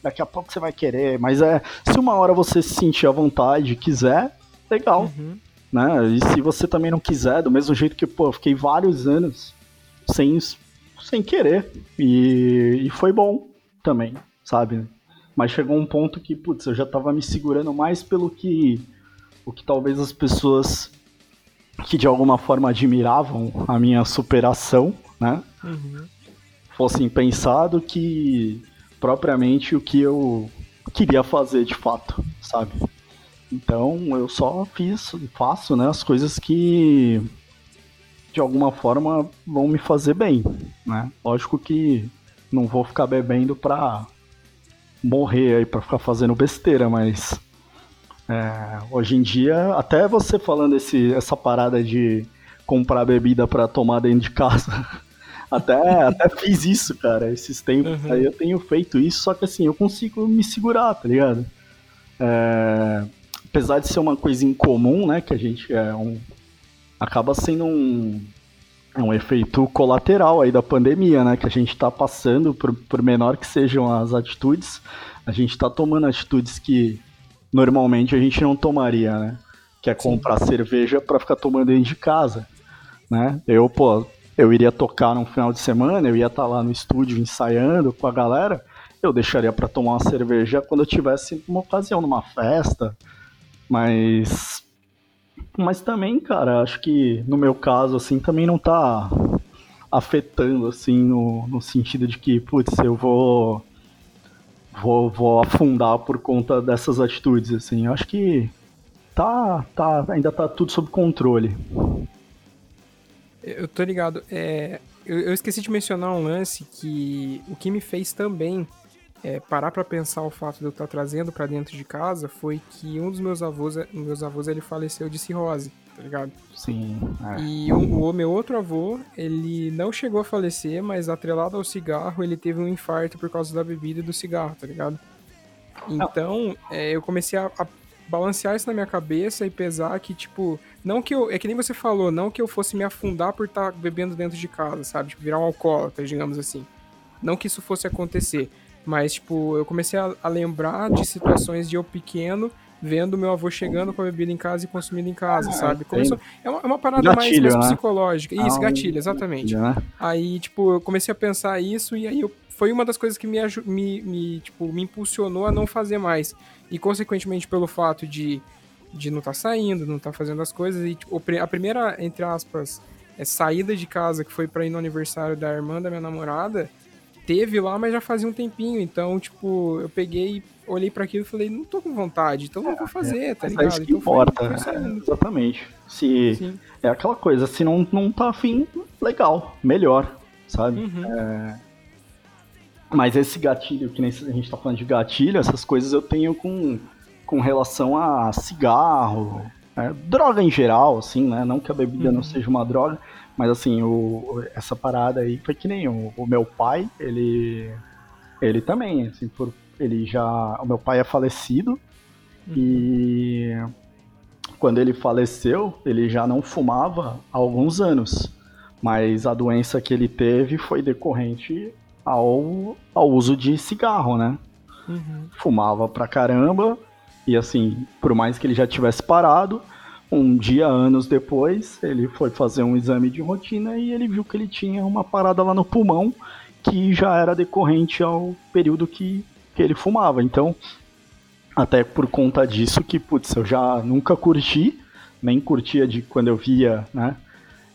S4: daqui a pouco você vai querer, mas é, se uma hora você se sentir à vontade, quiser, legal,
S2: Uhum.
S4: né? E se você também não quiser, do mesmo jeito que, pô, eu fiquei vários anos sem, sem querer. E, e foi bom também, sabe? Mas chegou um ponto que, putz, eu já tava me segurando mais pelo que o que talvez as pessoas que de alguma forma admiravam a minha superação, né?
S2: Uhum.
S4: Fossem pensado que propriamente o que eu queria fazer de fato, sabe? Então eu só fiz, faço, né, as coisas que de alguma forma vão me fazer bem, né? Lógico que não vou ficar bebendo pra morrer aí, pra ficar fazendo besteira, mas é, hoje em dia, até você falando esse, essa parada de comprar bebida pra tomar dentro de casa, até, até fiz isso, cara, esses tempos
S2: Uhum.
S4: aí eu tenho feito isso, só que assim, eu consigo me segurar, tá ligado? É, apesar de ser uma coisa incomum, né, que a gente é um, acaba sendo um, um efeito colateral aí da pandemia, né, que a gente tá passando, por, por menor que sejam as atitudes, a gente tá tomando atitudes que normalmente a gente não tomaria, né, que é comprar cerveja pra ficar tomando dentro de casa, né, eu, pô, eu iria tocar num final de semana, eu ia estar lá no estúdio ensaiando com a galera, eu deixaria pra tomar uma cerveja quando eu tivesse uma ocasião, numa festa, mas mas também, cara, acho que no meu caso assim também não tá afetando assim no, no sentido de que, putz, eu vou vou vou afundar por conta dessas atitudes assim. Eu acho que tá tá ainda tá tudo sob controle.
S2: Eu tô ligado. É, eu, eu esqueci de mencionar um lance que o que me fez também é, parar pra pensar o fato de eu estar trazendo pra dentro de casa foi que um dos meus avós, meus avós ele faleceu de cirrose, tá ligado?
S4: Sim, é.
S2: E o, o meu outro avô, ele não chegou a falecer, mas atrelado ao cigarro, ele teve um infarto por causa da bebida e do cigarro, tá ligado? Então, é, eu comecei a, a balancear isso na minha cabeça e pesar que, tipo, não que eu. É que nem você falou, não que eu fosse me afundar por estar bebendo dentro de casa, sabe? Tipo, virar um alcoólatra, digamos assim. Não que isso fosse acontecer. Mas, tipo, eu comecei a, a lembrar de situações de eu pequeno, vendo meu avô chegando com a bebida em casa e consumindo em casa,
S4: Ah,
S2: sabe? Começou, é, uma, é uma parada
S4: Gatilho,
S2: mais, mais
S4: né?
S2: psicológica. Isso,
S4: Ah,
S2: gatilho, exatamente.
S4: Né?
S2: Aí, tipo, eu comecei a pensar isso e aí eu, foi uma das coisas que me, me, me, tipo, me impulsionou a não fazer mais. E, consequentemente, pelo fato de, de não estar saindo, não estar fazendo as coisas. E, tipo, a primeira, entre aspas, é, saída de casa que foi pra ir no aniversário da irmã da minha namorada, teve lá, mas já fazia um tempinho. Então, tipo, eu peguei, olhei pra aquilo e falei, não tô com vontade, então não vou fazer, tá
S4: Mas
S2: ligado?
S4: é isso que
S2: então
S4: importa.
S2: foi
S4: é, exatamente. Se
S2: Sim.
S4: é aquela coisa, se não, não tá afim, legal, melhor, sabe?
S2: Uhum.
S4: Mas esse gatilho, que nem a gente tá falando de gatilho, essas coisas eu tenho com, com relação a cigarro, né? droga em geral, assim, né? Não que a bebida uhum. não seja uma droga, mas assim, o, essa parada aí foi que nem o, o meu pai, ele. Ele também, assim, por, ele já. O meu pai é falecido uhum. e quando ele faleceu, ele já não fumava há alguns anos. Mas a doença que ele teve foi decorrente ao, ao uso de cigarro, né? Uhum. Fumava pra caramba. E assim, por mais que ele já tivesse parado, um dia, anos depois, ele foi fazer um exame de rotina e ele viu que ele tinha uma parada lá no pulmão que já era decorrente ao período que, que ele fumava. Então, até por conta disso que, putz, eu já nunca curti, nem curtia de quando eu via, né?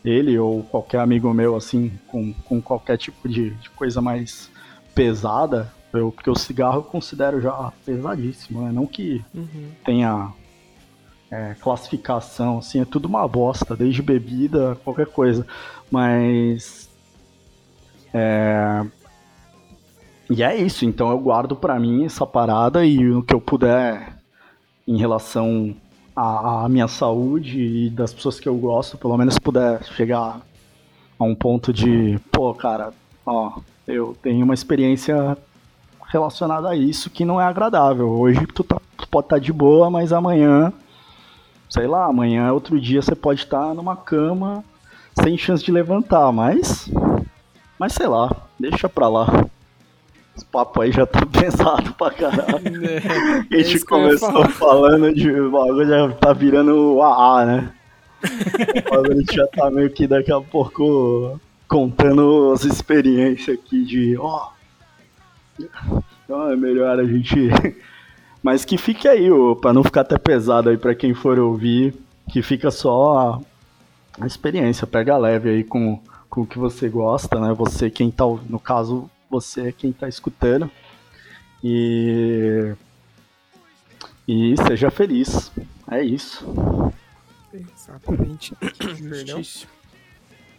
S4: Ele ou qualquer amigo meu, assim, com, com qualquer tipo de, de coisa mais pesada, eu, porque o cigarro eu considero já pesadíssimo, né? Não que uhum. tenha é, classificação, assim, é tudo uma bosta, desde bebida, qualquer coisa. Mas. É, e é isso, então eu guardo para mim essa parada e o que eu puder em relação à, à, minha saúde e das pessoas que eu gosto, pelo menos puder chegar a um ponto de, pô, cara, ó, eu tenho uma experiência relacionada a isso que não é agradável. Hoje tu, tá, tu pode estar tá de boa, mas amanhã sei lá, amanhã, outro dia você pode estar numa cama sem chance de levantar, mas. Mas sei lá, deixa pra lá. Esse papo aí já tá pesado pra caralho. É, a gente é começou falando de bagulho, já tá virando o AA, né? a gente já tá meio que daqui a pouco contando as experiências aqui de ó. Oh, então é melhor a gente mas que fique aí, para não ficar até pesado aí para quem for ouvir, que fica só a, a, experiência, pega leve aí com, com o que você gosta, né? Você quem tá, no caso, você é quem tá escutando. E e seja feliz. É isso.
S2: Exatamente. Perdão.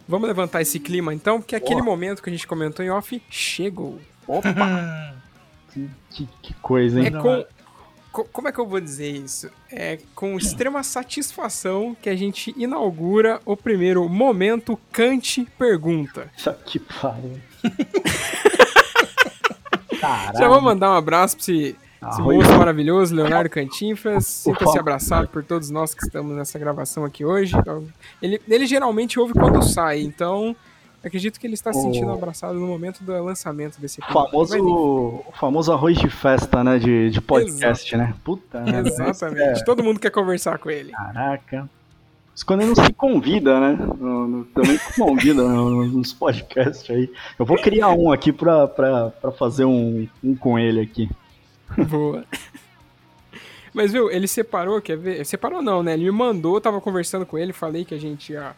S2: Vamos levantar esse clima então, porque aquele momento que a gente comentou em off chegou.
S4: Opa! que, que, que, coisa, hein?
S2: É com, como é que eu vou dizer isso? É com extrema satisfação que a gente inaugura o primeiro momento Kant Pergunta.
S4: Que pariu.
S2: Já vou mandar um abraço pra esse, esse moço maravilhoso, Leonardo Cantinfras. Sinta-se abraçado por todos nós que estamos nessa gravação aqui hoje. Ele, ele geralmente ouve quando sai, então Acredito que ele está se sentindo abraçado no momento do lançamento desse
S4: episódio. Famoso, o famoso arroz de festa, né? De, de podcast, Exato. né?
S2: Puta, né? Exatamente. É... Todo mundo quer conversar com ele.
S4: Caraca. Isso quando ele não se convida, né? No, no, também convida nos podcasts aí. Eu vou criar um aqui pra, pra, pra fazer um, um com ele aqui.
S2: Boa. Mas, viu, ele separou, quer ver? Separou não, né? Ele me mandou, tava conversando com ele, falei que a gente ia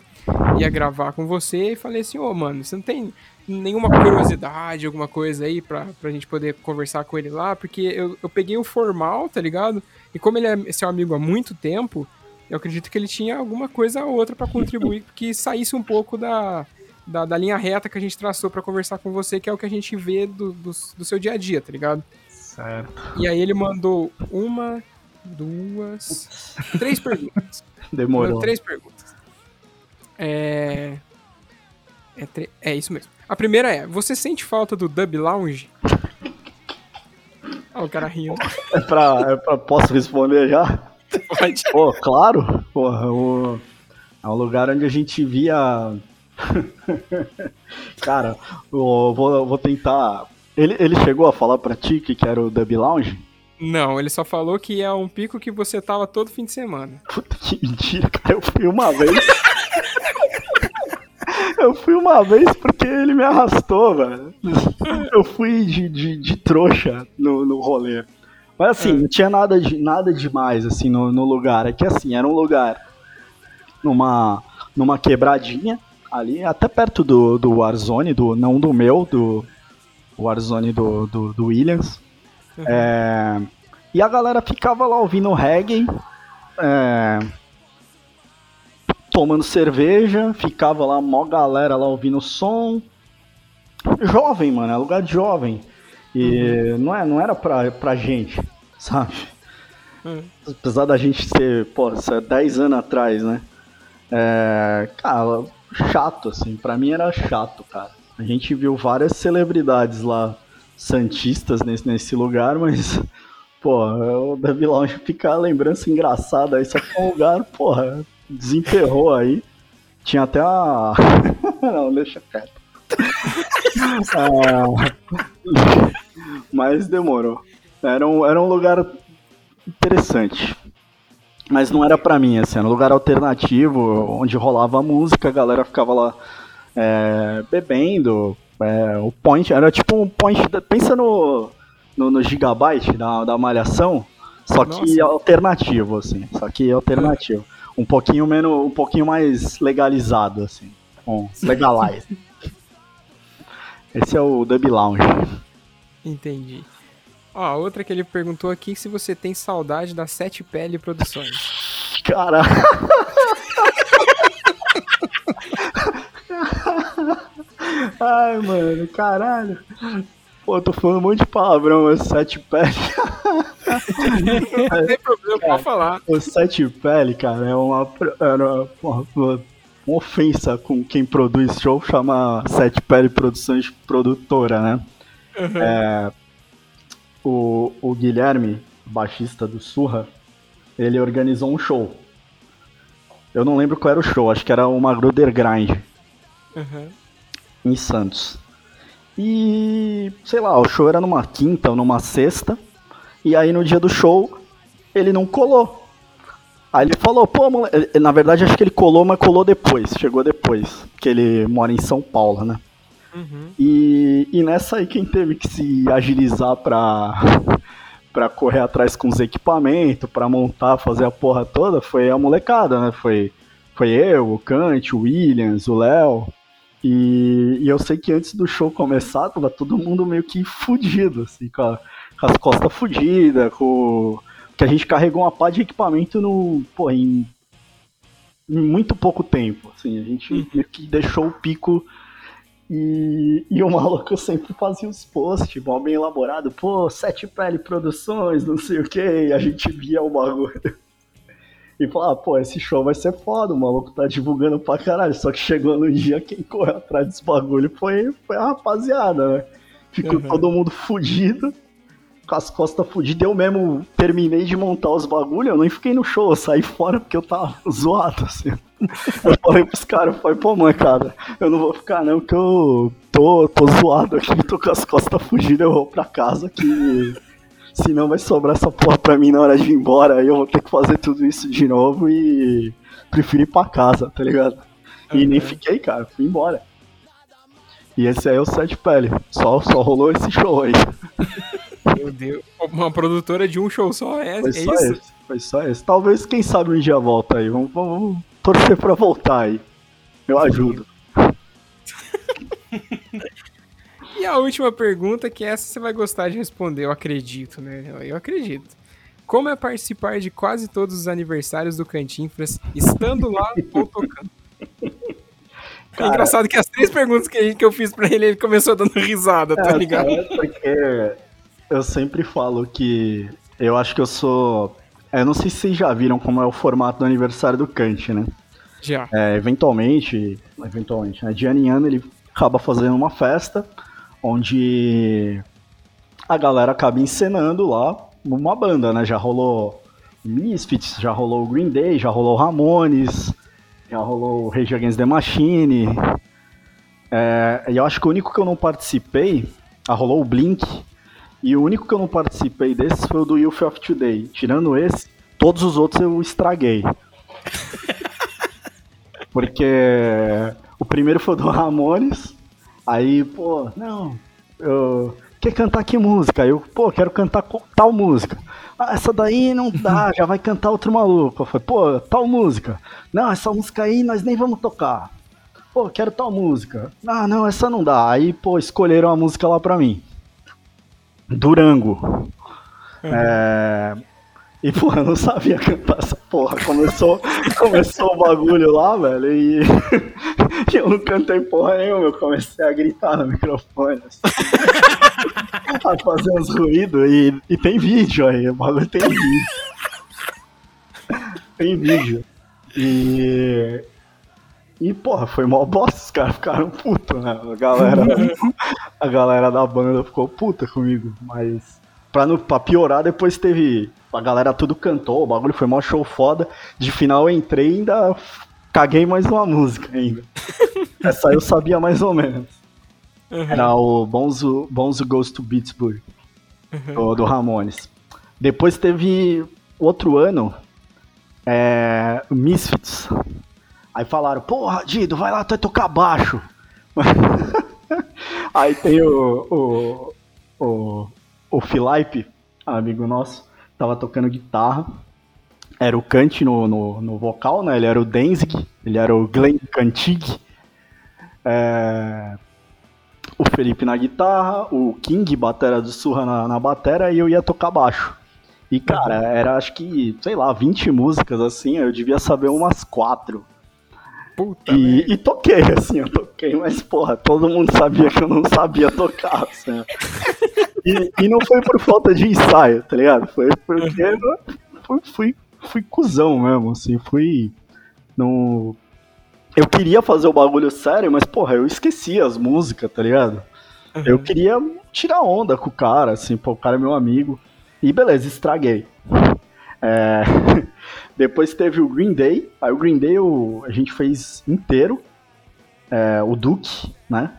S2: ia gravar com você e falei assim, ô, oh, mano, você não tem nenhuma curiosidade, alguma coisa aí pra, pra gente poder conversar com ele lá? Porque eu, eu peguei o formal, tá ligado? E como ele é seu amigo há muito tempo, eu acredito que ele tinha alguma coisa ou outra para contribuir que saísse um pouco da, da, da, linha reta que a gente traçou para conversar com você, que é o que a gente vê do, do, do, seu dia a dia, tá ligado?
S4: Certo.
S2: E aí ele mandou uma, duas, três perguntas.
S4: Demorou.
S2: Três perguntas. É... É, tre... é isso mesmo. A primeira é: você sente falta do Dub Lounge? Olha o cara rindo.
S4: É pra, é pra. Posso responder já?
S2: Pode.
S4: Pô, claro. Porra, o... é um lugar onde a gente via. cara, eu vou, vou tentar. Ele, ele chegou a falar pra ti que era o Dub Lounge?
S2: Não, ele só falou que é um pico que você tava todo fim de semana.
S4: Puta que mentira, cara. Eu fui uma vez. Eu fui uma vez porque ele me arrastou, velho. Eu fui de, de, de trouxa no, no rolê. Mas assim, é. não tinha nada, de, nada demais assim no, no lugar. É que assim, era um lugar numa, numa quebradinha ali, até perto do, do Warzone, do, não do meu, do Warzone do, do, do Williams. Uhum. É, e a galera ficava lá ouvindo reggae. É, tomando cerveja, ficava lá, mó galera lá ouvindo som. Jovem, mano, é lugar de jovem. E não, é, não era pra, pra gente, sabe? Apesar da gente ser, pô, isso é 10 anos atrás, né? É, cara, chato, assim, pra mim era chato, cara. A gente viu várias celebridades lá, santistas nesse, nesse lugar, mas, pô, o Dub Lounge fica a lembrança engraçada aí, só que é um lugar, porra, desenterrou aí. Tinha até a. Não, deixa quieto. ah, mas demorou. Era um, era um lugar interessante. Mas não era pra mim, assim, era um lugar alternativo, onde rolava música, a galera ficava lá é, bebendo. É, o point era tipo um point. Pensa no, no, no Gigabyte da, da Malhação, só que Nossa. alternativo, assim. Só que alternativo. Um pouquinho menos. Um pouquinho mais legalizado, assim. Um legalize. Esse é o Dub Lounge.
S2: Entendi. Ó, outra que ele perguntou aqui se você tem saudade da Sete Pele Produções.
S4: Cara. Ai, mano, caralho. Pô, tô falando um monte de palavrão, mas sete pele.
S2: Não tem problema, pode falar.
S4: O sete pele, cara, é uma, uma, uma, uma, ofensa com quem produz show, chama Sete Pele Produções Produtora, né? Uhum. É, o, o Guilherme, baixista do Surra, ele organizou um show. Eu não lembro qual era o show, acho que era uma Gruder Grind. Uhum. Em Santos. E, sei lá, o show era numa quinta ou numa sexta. E aí no dia do show, ele não colou. Aí ele falou, pô, moleque. Na verdade, acho que ele colou, mas colou depois. Chegou depois. Porque ele mora em São Paulo, né? Uhum. E, e nessa aí quem teve que se agilizar pra, pra correr atrás com os equipamentos, pra montar, fazer a porra toda, foi a molecada, né? Foi, foi eu, o Kant, o Williams, o Léo. E, e, eu sei que antes do show começar, tava todo mundo meio que fudido, assim, com, a, com as costas fudidas, com. Que a gente carregou uma pá de equipamento no. Pô, em, em muito pouco tempo. Assim, a gente uhum. meio que deixou o pico e, e o maluco sempre fazia os posts, mal bem elaborado, pô, Sete Pele Produções, não sei o que, a gente via o bagulho. E falava, pô, esse show vai ser foda, o maluco tá divulgando pra caralho. Só que chegou no dia, quem correu atrás desse bagulho foi, foi a rapaziada, né? Ficou uhum. todo mundo fudido, com as costas fudidas. Eu mesmo terminei de montar os bagulhos, eu nem fiquei no show, eu saí fora porque eu tava zoado, assim. Eu falei pros caras, eu falei, pô, mãe, cara, eu não vou ficar não, porque eu tô, tô zoado aqui, tô com as costas fugidas, eu vou pra casa que senão vai sobrar essa porra pra mim na hora de ir embora, aí eu vou ter que fazer tudo isso de novo e prefiro ir pra casa, tá ligado? E uhum. nem fiquei, cara, fui embora. E esse aí é o Sete Pele, só, só rolou esse show aí.
S2: Meu Deus, uma produtora de um show só é,
S4: foi
S2: é
S4: só
S2: isso?
S4: Esse, foi só esse. Talvez, quem sabe um dia volta aí, vamos, vamos torcer pra voltar aí. Eu ajudo.
S2: A última pergunta, que essa você vai gostar de responder, eu acredito, né? Eu acredito. Como é participar de quase todos os aniversários do Cantinfras, estando lá ou tocando? É Cara, é engraçado que as três perguntas que, que eu fiz pra ele, ele começou dando risada, tá é, ligado? É
S4: porque eu sempre falo que eu acho que eu sou eu não sei se vocês já viram como é o formato do aniversário do Kant, né?
S2: Já.
S4: É, eventualmente, eventualmente, né, de ano em ano ele acaba fazendo uma festa onde a galera acaba encenando lá uma banda, né? Já rolou Misfits, já rolou o Green Day, já rolou Ramones, já rolou o Rage Against the Machine. É, eu acho que o único que eu não participei, ah, rolou o Blink, e o único que eu não participei desses foi o do Youth of Today. Tirando esse, todos os outros eu estraguei. Porque o primeiro foi do Ramones, aí, pô, não, eu. Quer cantar que música? Eu, pô, quero cantar tal música. Ah, essa daí não dá, já vai cantar outro maluco. Eu falei, pô, tal música. Não, essa música aí nós nem vamos tocar. Pô, quero tal música. Ah, não, essa não dá. Aí, pô, escolheram a música lá pra mim. Durango. Uhum. É... E, porra, eu não sabia cantar essa porra. Começou, começou o bagulho lá, velho, e... e eu não cantei porra nenhuma. Eu comecei a gritar no microfone. Assim. a fazer uns ruídos e, e tem vídeo aí, o bagulho tem vídeo. tem vídeo. E. E, porra, foi mó bosta, os caras ficaram putos, né? A galera, a galera da banda ficou puta comigo, mas. Pra, no, pra piorar, depois teve. A galera tudo cantou, o bagulho foi mó show foda. De final eu entrei e ainda caguei mais uma música ainda. Essa eu sabia mais ou menos. Uhum. Era o Bonzo, Bonzo Goes to Pittsburgh, uhum. do, do, Ramones. Depois teve outro ano, é, Misfits. Aí falaram, porra, Dido, vai lá, tu vai tocar baixo. Aí tem o, o, o, o Filipe, amigo nosso, tava tocando guitarra. Era o Kant no, no, no, vocal, né? Ele era o Denzig, ele era o Glenn Cantig. É, o Felipe na guitarra, o King, batera do Surra na, na batera, e eu ia tocar baixo. E, cara, era acho que, sei lá, 20 músicas assim, eu devia saber umas quatro. Puta e, e, toquei, assim, eu toquei, mas, porra, todo mundo sabia que eu não sabia tocar, assim. e, e não foi por falta de ensaio, tá ligado? Foi porque eu fui, fui, fui cuzão mesmo, assim, fui. Não, eu queria fazer o bagulho sério, mas, porra, eu esqueci as músicas, tá ligado? Uhum. Eu queria tirar onda com o cara, assim, pô, o cara é meu amigo. E beleza, estraguei. É... Depois teve o Green Day. Aí o Green Day eu... a gente fez inteiro. É... O Duke, né?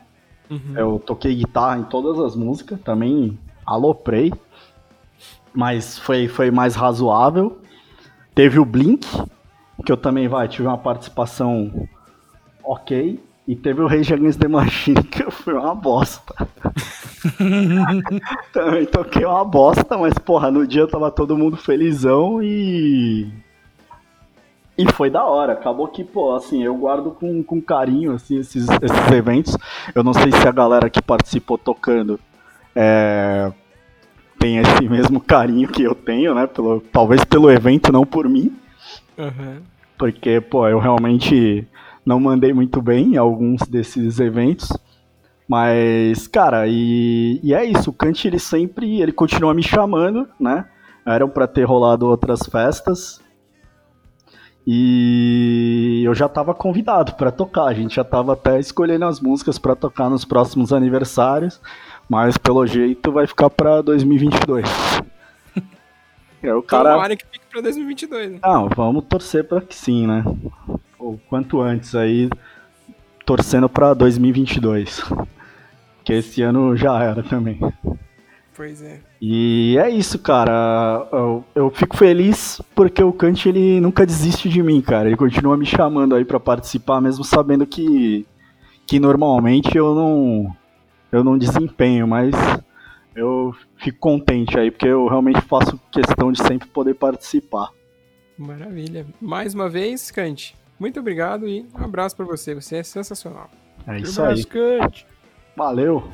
S4: Uhum. Eu toquei guitarra em todas as músicas, também aloprei. Mas foi, foi mais razoável. Teve o Blink, que eu também vai, tive uma participação ok. E teve o Rage Against the Machine, que foi uma bosta. Também toquei uma bosta, mas porra, no dia tava todo mundo felizão e. E foi da hora. Acabou que, pô, assim, eu guardo com, com carinho assim, esses, esses eventos. Eu não sei se a galera que participou tocando é, tem esse mesmo carinho que eu tenho, né? Pelo, talvez pelo evento, não por mim. Uhum. Porque, pô, eu realmente não mandei muito bem em alguns desses eventos. Mas, cara, e, e é isso. O Kant, ele sempre, ele continua me chamando, né? Eram para ter rolado outras festas. E eu já estava convidado para tocar. A gente já estava até escolhendo as músicas para tocar nos próximos aniversários. Mas, pelo jeito, vai ficar para 2022.
S2: É, o cara... Tomara que fique pra 2022, né?
S4: Não, vamos torcer para que sim, né? o quanto antes aí, torcendo para 2022. Que esse ano já era também.
S2: Pois é.
S4: E é isso, cara. Eu, eu, fico feliz porque o Kant ele nunca desiste de mim, cara. Ele continua me chamando aí para participar, mesmo sabendo que, que normalmente eu não eu não desempenho, mas eu fico contente aí porque eu realmente faço questão de sempre poder participar.
S2: Maravilha. Mais uma vez, Kant, muito obrigado e um abraço para você. Você é sensacional.
S4: É isso aí. Valeu.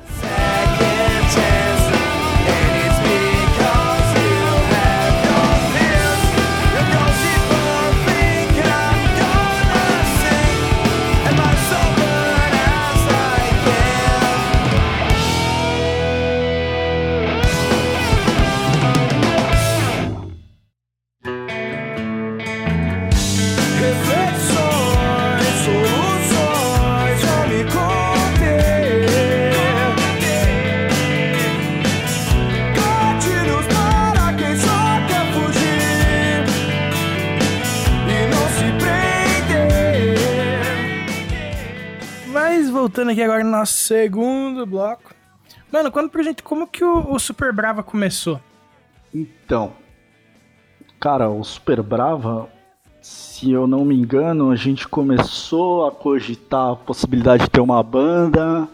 S1: Voltando aqui agora no nosso segundo bloco. Mano, conta pra gente como que o, o Super Brava começou.
S4: Então, cara, o Super Brava, se eu não me engano, a gente começou a cogitar a possibilidade de ter uma banda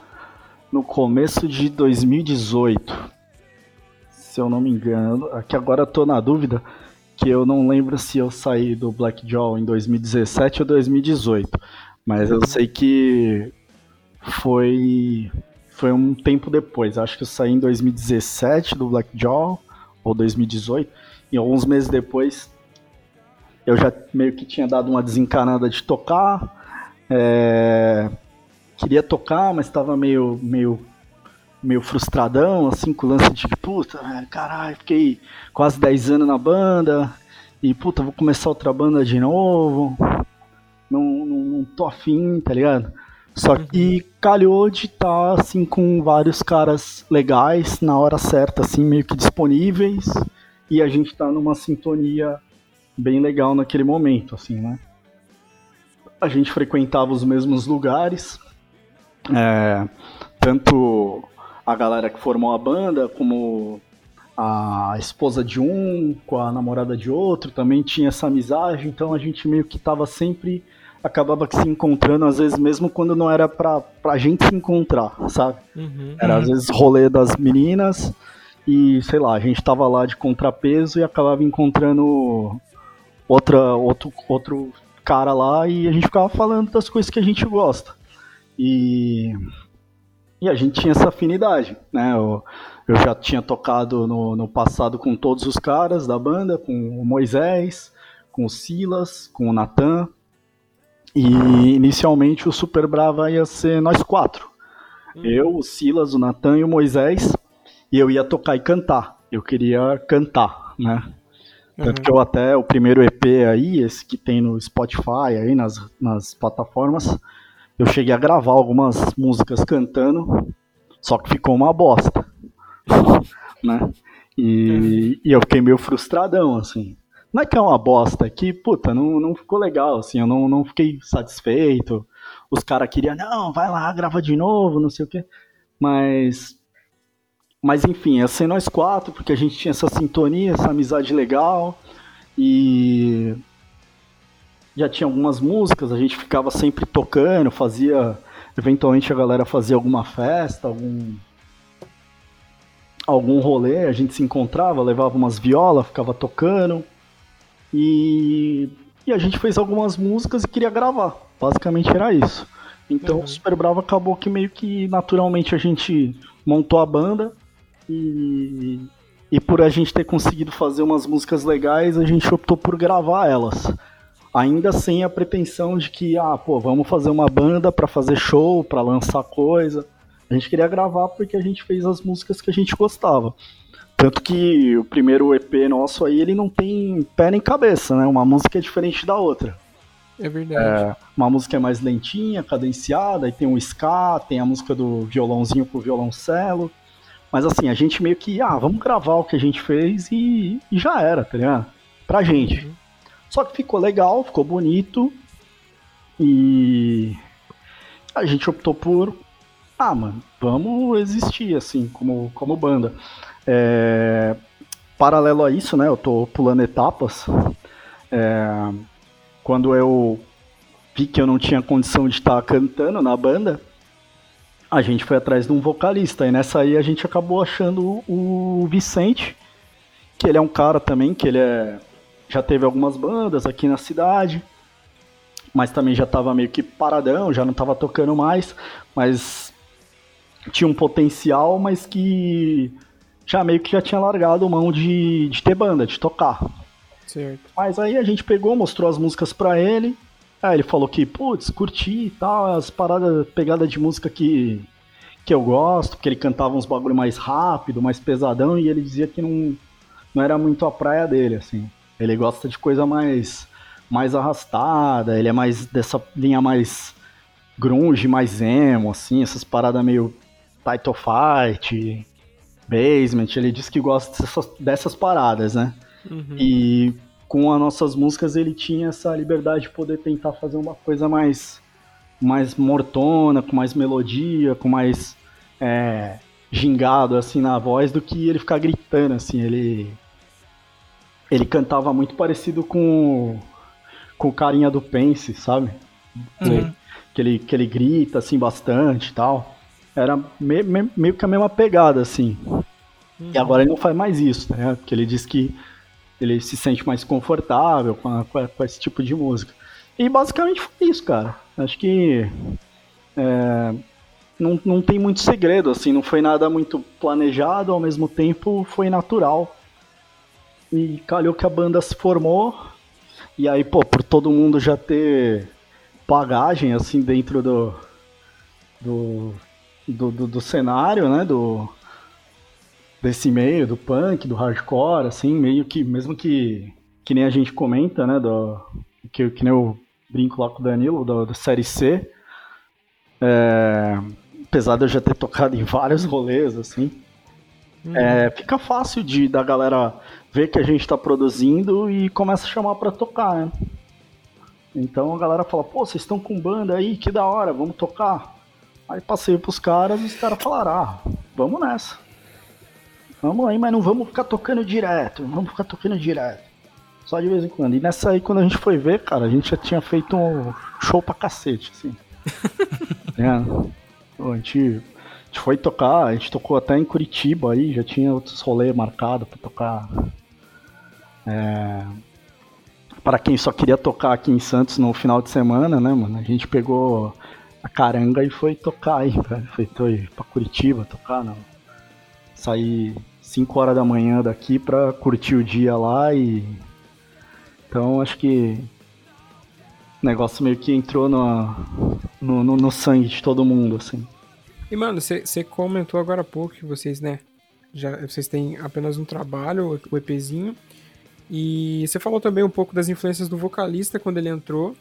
S4: no começo de 2018. Se eu não me engano, aqui agora eu tô na dúvida, que eu não lembro se eu saí do Black Jaw em 2017 ou 2018. Mas eu sei que foi foi um tempo depois. Acho que eu saí em 2017 do Blackjaw ou 2018 e alguns meses depois eu já meio que tinha dado uma desencanada de tocar. É... Queria tocar, mas estava meio meio meio frustradão, assim, com o lance de puta, caralho, fiquei quase 10 anos na banda, e puta, vou começar outra banda de novo. Não, não, não tô afim, tá ligado? Só que calhou de estar tá, assim com vários caras legais na hora certa, assim, meio que disponíveis, e a gente tá numa sintonia bem legal naquele momento, assim, né? A gente frequentava os mesmos lugares, é, tanto a galera que formou a banda, como a esposa de um com a namorada de outro, também tinha essa amizade, então a gente meio que tava sempre acabava se encontrando, às vezes mesmo quando não era pra, pra gente se encontrar, sabe? Uhum. Era às vezes rolê das meninas e, sei lá, a gente tava lá de contrapeso e acabava encontrando outra, outro, outro cara lá e a gente ficava falando das coisas que a gente gosta. E, e a gente tinha essa afinidade, né? Eu, eu já tinha tocado no, no passado com todos os caras da banda, com o Moisés, com o Silas, com o Natan. E inicialmente o Super Brava ia ser nós quatro. Hum. Eu, o Silas, o Natan e o Moisés. E eu ia tocar e cantar. Eu queria cantar, né? Tanto uhum. que eu até, o primeiro EP aí, esse que tem no Spotify, aí nas, nas plataformas, eu cheguei a gravar algumas músicas cantando, só que ficou uma bosta. né? E, e, eu fiquei meio frustradão, assim. Não é que é uma bosta, é que, puta, não, não ficou legal, assim, eu não, não fiquei satisfeito. Os caras queriam, não, vai lá, grava de novo, não sei o quê. Mas. Mas enfim, é ser nós quatro, porque a gente tinha essa sintonia, essa amizade legal. E já tinha algumas músicas, a gente ficava sempre tocando, fazia. Eventualmente a galera fazia alguma festa, algum. algum rolê, a gente se encontrava, levava umas violas, ficava tocando. E, e a gente fez algumas músicas e queria gravar. Basicamente era isso. Então uhum. o Super Bravo acabou que meio que naturalmente a gente montou a banda e, e por a gente ter conseguido fazer umas músicas legais, a gente optou por gravar elas ainda sem a pretensão de que, ah, pô, vamos fazer uma banda para fazer show, para lançar coisa. A gente queria gravar porque a gente fez as músicas que a gente gostava. Tanto que o primeiro EP nosso aí, ele não tem pé nem cabeça, né? Uma música é diferente da outra.
S2: É verdade. É,
S4: uma música é mais lentinha, cadenciada, aí tem um ska, tem a música do violãozinho pro violoncelo. Mas assim, a gente meio que, ah, vamos gravar o que a gente fez e, e já era, tá ligado? Pra gente. Uhum. Só que ficou legal, ficou bonito. E a gente optou por. Ah, mano, vamos existir assim, como, como banda. É, paralelo a isso, né? Eu tô pulando etapas. É, quando eu vi que eu não tinha condição de estar cantando na banda, a gente foi atrás de um vocalista. E nessa aí a gente acabou achando o Vicente, que ele é um cara também, que ele é já teve algumas bandas aqui na cidade, mas também já estava meio que paradão, já não estava tocando mais, mas tinha um potencial, mas que já meio que já tinha largado mão de, de ter banda, de tocar.
S2: Certo.
S4: Mas aí a gente pegou, mostrou as músicas pra ele, aí ele falou que, putz, curti e tal, as paradas, pegada de música que, que eu gosto, porque ele cantava uns bagulho mais rápido, mais pesadão, e ele dizia que não, não era muito a praia dele, assim. Ele gosta de coisa mais mais arrastada, ele é mais dessa linha mais grunge, mais emo, assim, essas paradas meio title fight, basement, ele diz que gosta dessas, dessas paradas, né? Uhum. E com as nossas músicas ele tinha essa liberdade de poder tentar fazer uma coisa mais mais mortona, com mais melodia, com mais é, gingado assim na voz do que ele ficar gritando assim, ele ele cantava muito parecido com, com o carinha do Pense, sabe? Uhum. Que, ele, que ele grita assim bastante e tal. Era me, me, meio que a mesma pegada, assim. Uhum. E agora ele não faz mais isso, né? Porque ele diz que ele se sente mais confortável com, a, com, esse tipo de música. E basicamente foi isso, cara. Acho que é, não, não tem muito segredo, assim, não foi nada muito planejado, ao mesmo tempo foi natural. E calhou que a banda se formou. E aí, pô, por todo mundo já ter bagagem, assim, dentro do. do do, do, do cenário, né? Do, desse meio, do punk, do hardcore, assim, meio que, mesmo que, que nem a gente comenta, né? Do, que, que nem eu brinco lá com o Danilo, da, da série C. É, apesar de eu já ter tocado em vários rolês, assim. Uhum. É, fica fácil de da galera ver que a gente está produzindo e começa a chamar para tocar, né? Então a galera fala, pô, vocês estão com banda aí, que da hora, vamos tocar. Aí passei pros caras e os caras falaram, ah, vamos nessa. Vamos aí, mas não vamos ficar tocando direto, não vamos ficar tocando direto. Só de vez em quando. E nessa aí, quando a gente foi ver, cara, a gente já tinha feito um show pra cacete, assim. é. A gente, a gente foi tocar, a gente tocou até em Curitiba aí, já tinha outros rolês marcados pra tocar. É, para quem só queria tocar aqui em Santos no final de semana, né, mano? A gente pegou a caranga e foi tocar aí, velho. Foi, foi pra Curitiba tocar, não. Saí 5 horas da manhã daqui pra curtir o dia lá e. Então acho que o negócio meio que entrou no, no, no, no sangue de todo mundo, assim.
S2: E mano, você comentou agora há pouco que vocês, né? Já, vocês têm apenas um trabalho, o EPzinho. E você falou também um pouco das influências do vocalista quando ele entrou.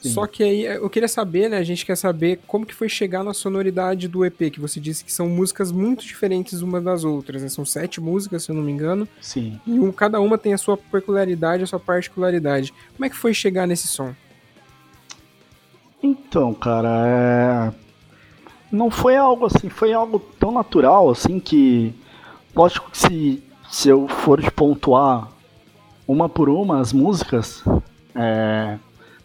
S2: Sim. Só que aí eu queria saber, né? A gente quer saber como que foi chegar na sonoridade do EP, que você disse que são músicas muito diferentes umas das outras, né? São sete músicas, se eu não me engano.
S4: Sim.
S2: E um, cada uma tem a sua peculiaridade, a sua particularidade. Como é que foi chegar nesse som?
S4: Então, cara, é... não foi algo assim, foi algo tão natural assim que. Lógico que se, se eu for pontuar uma por uma as músicas, é,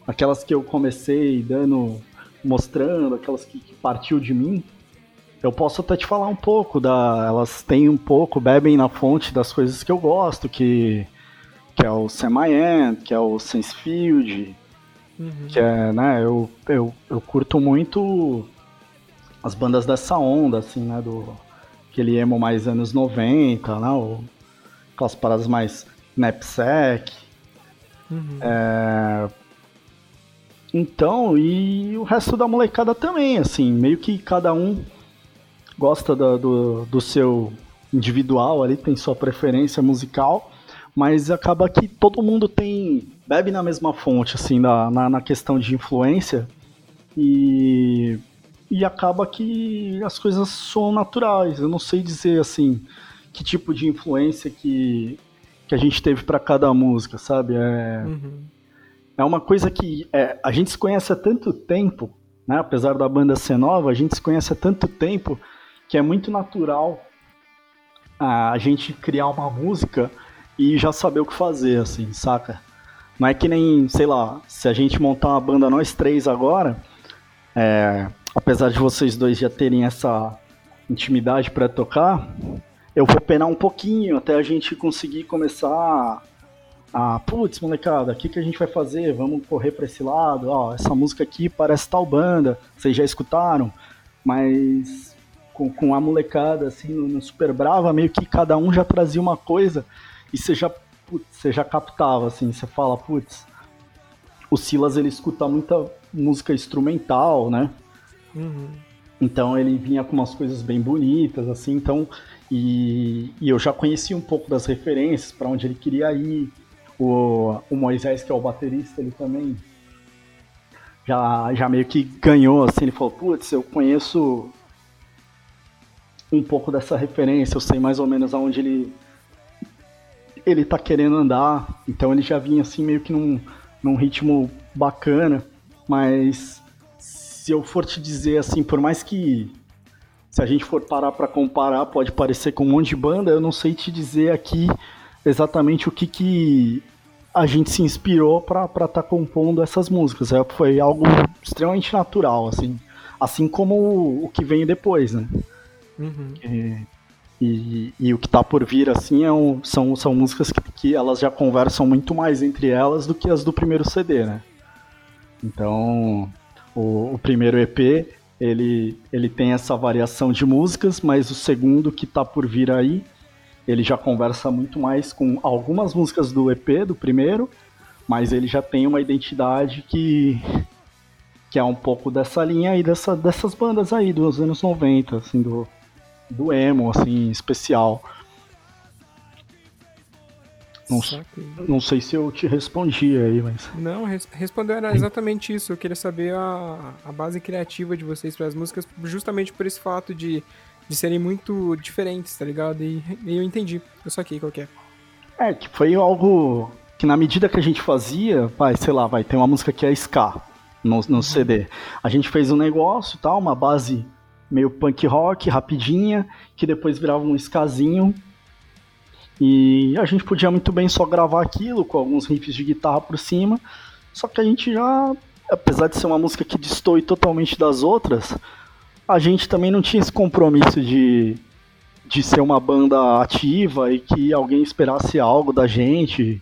S4: aquelas que eu comecei dando, mostrando, aquelas que, que, partiu de mim, eu posso até te falar um pouco da, elas têm um pouco, bebem na fonte das coisas que eu gosto, que, que é o Semi-End, que é o Sensefield, uhum. que é, né, eu, eu, eu curto muito as bandas dessa onda, assim, né, do aquele emo mais anos 90, né, o, aquelas paradas mais Knapsack. Uhum. É... Então, e o resto da molecada também, assim, meio que cada um gosta do, do, do seu individual ali, tem sua preferência musical, mas acaba que todo mundo tem. bebe na mesma fonte, assim, na, na, na questão de influência. E, e acaba que as coisas são naturais. Eu não sei dizer assim que tipo de influência que que a gente teve para cada música, sabe? É, uhum. É uma coisa que é, a gente se conhece há tanto tempo, né? Apesar da banda ser nova, a gente se conhece há tanto tempo que é muito natural a gente criar uma música e já saber o que fazer, assim, saca? Não é que nem, sei lá, se a gente montar uma banda nós três agora, é, apesar de vocês dois já terem essa intimidade para tocar, eu vou penar um pouquinho até a gente conseguir começar a, putz, molecada, o que, que a gente vai fazer? Vamos correr para esse lado, ó, essa música aqui parece tal banda, vocês já escutaram, mas com, com a molecada, assim, no, no Super Brava, meio que cada um já trazia uma coisa e você já, putz, você já captava, assim, você fala, putz, o Silas ele escuta muita música instrumental, né? Uhum. Então ele vinha com umas coisas bem bonitas, assim, então e, e eu já conhecia um pouco das referências para onde ele queria ir. O, o Moisés, que é o baterista, ele também já, já meio que ganhou, assim, ele falou, putz, eu conheço um pouco dessa referência, eu sei mais ou menos aonde ele ele tá querendo andar, então ele já vinha assim meio que num, num ritmo bacana, mas se eu for te dizer assim, por mais que se a gente for parar para comparar, pode parecer com um monte de banda, eu não sei te dizer aqui exatamente o que, que a gente se inspirou para estar tá compondo essas músicas. É, foi algo extremamente natural, assim. Assim como o, o que vem depois, né? Uhum. E, e, e, o que está por vir, assim, é um, são, são músicas que, que elas já conversam muito mais entre elas do que as do primeiro CD, né? Então, o, o primeiro EP ele, ele tem essa variação de músicas, mas o segundo que tá por vir aí, ele já conversa muito mais com algumas músicas do EP, do primeiro, mas ele já tem uma identidade que, que é um pouco dessa linha aí, dessa, dessas bandas aí dos anos 90, assim, do, do emo, assim, especial. Não, não sei se eu te respondi aí, mas.
S2: Não, res respondeu era exatamente isso. Eu queria saber a, a base criativa de vocês para as músicas, justamente por esse fato de, de serem muito diferentes, tá ligado? E, e eu entendi. Eu saquei qual que é.
S4: É, que foi algo que na medida que a gente fazia, vai, sei lá, vai, tem uma música que é Ska no, no uhum. CD. A gente fez um negócio tal, uma base meio punk rock, rapidinha, que depois virava um skazinho e a gente podia muito bem só gravar aquilo com alguns riffs de guitarra por cima. Só que a gente já, apesar de ser uma música que destoe totalmente das outras, a gente também não tinha esse compromisso de, de ser uma banda ativa e que alguém esperasse algo da gente.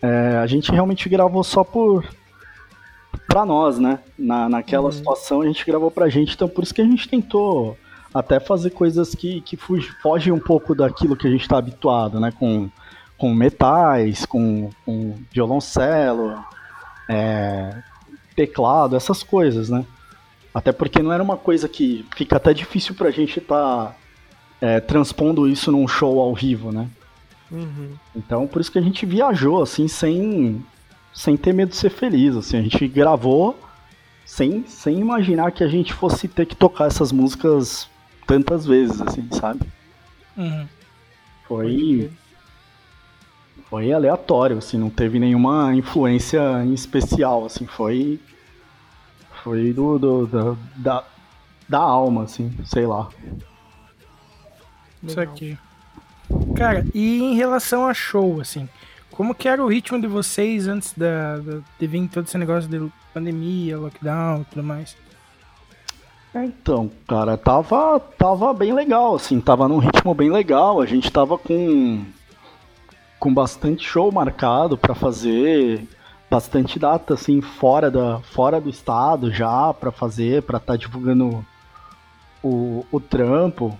S4: É, a gente realmente gravou só por pra nós, né? Na, naquela uhum. situação a gente gravou pra gente, então por isso que a gente tentou até fazer coisas que, que fogem um pouco daquilo que a gente está habituado, né? Com, com metais, com, com violoncelo, é, teclado, essas coisas, né? Até porque não era uma coisa que fica até difícil pra gente estar tá, é, transpondo isso num show ao vivo, né? Uhum. Então, por isso que a gente viajou, assim, sem, sem ter medo de ser feliz, assim. A gente gravou sem, sem imaginar que a gente fosse ter que tocar essas músicas tantas vezes, assim, sabe? Uhum. Foi. Foi aleatório, assim, não teve nenhuma influência em especial, assim, foi. Foi do, do, do da, da alma, assim, sei lá.
S1: Isso aqui. Cara, e em relação a show, assim, como que era o ritmo de vocês antes da, da, de vir todo esse negócio de pandemia, lockdown e tudo mais?
S4: Então, cara, tava, tava bem legal, assim, tava num ritmo bem legal. A gente tava com, com bastante show marcado para fazer, bastante data, assim, fora, da, fora do estado já para fazer, para estar tá divulgando o, o trampo.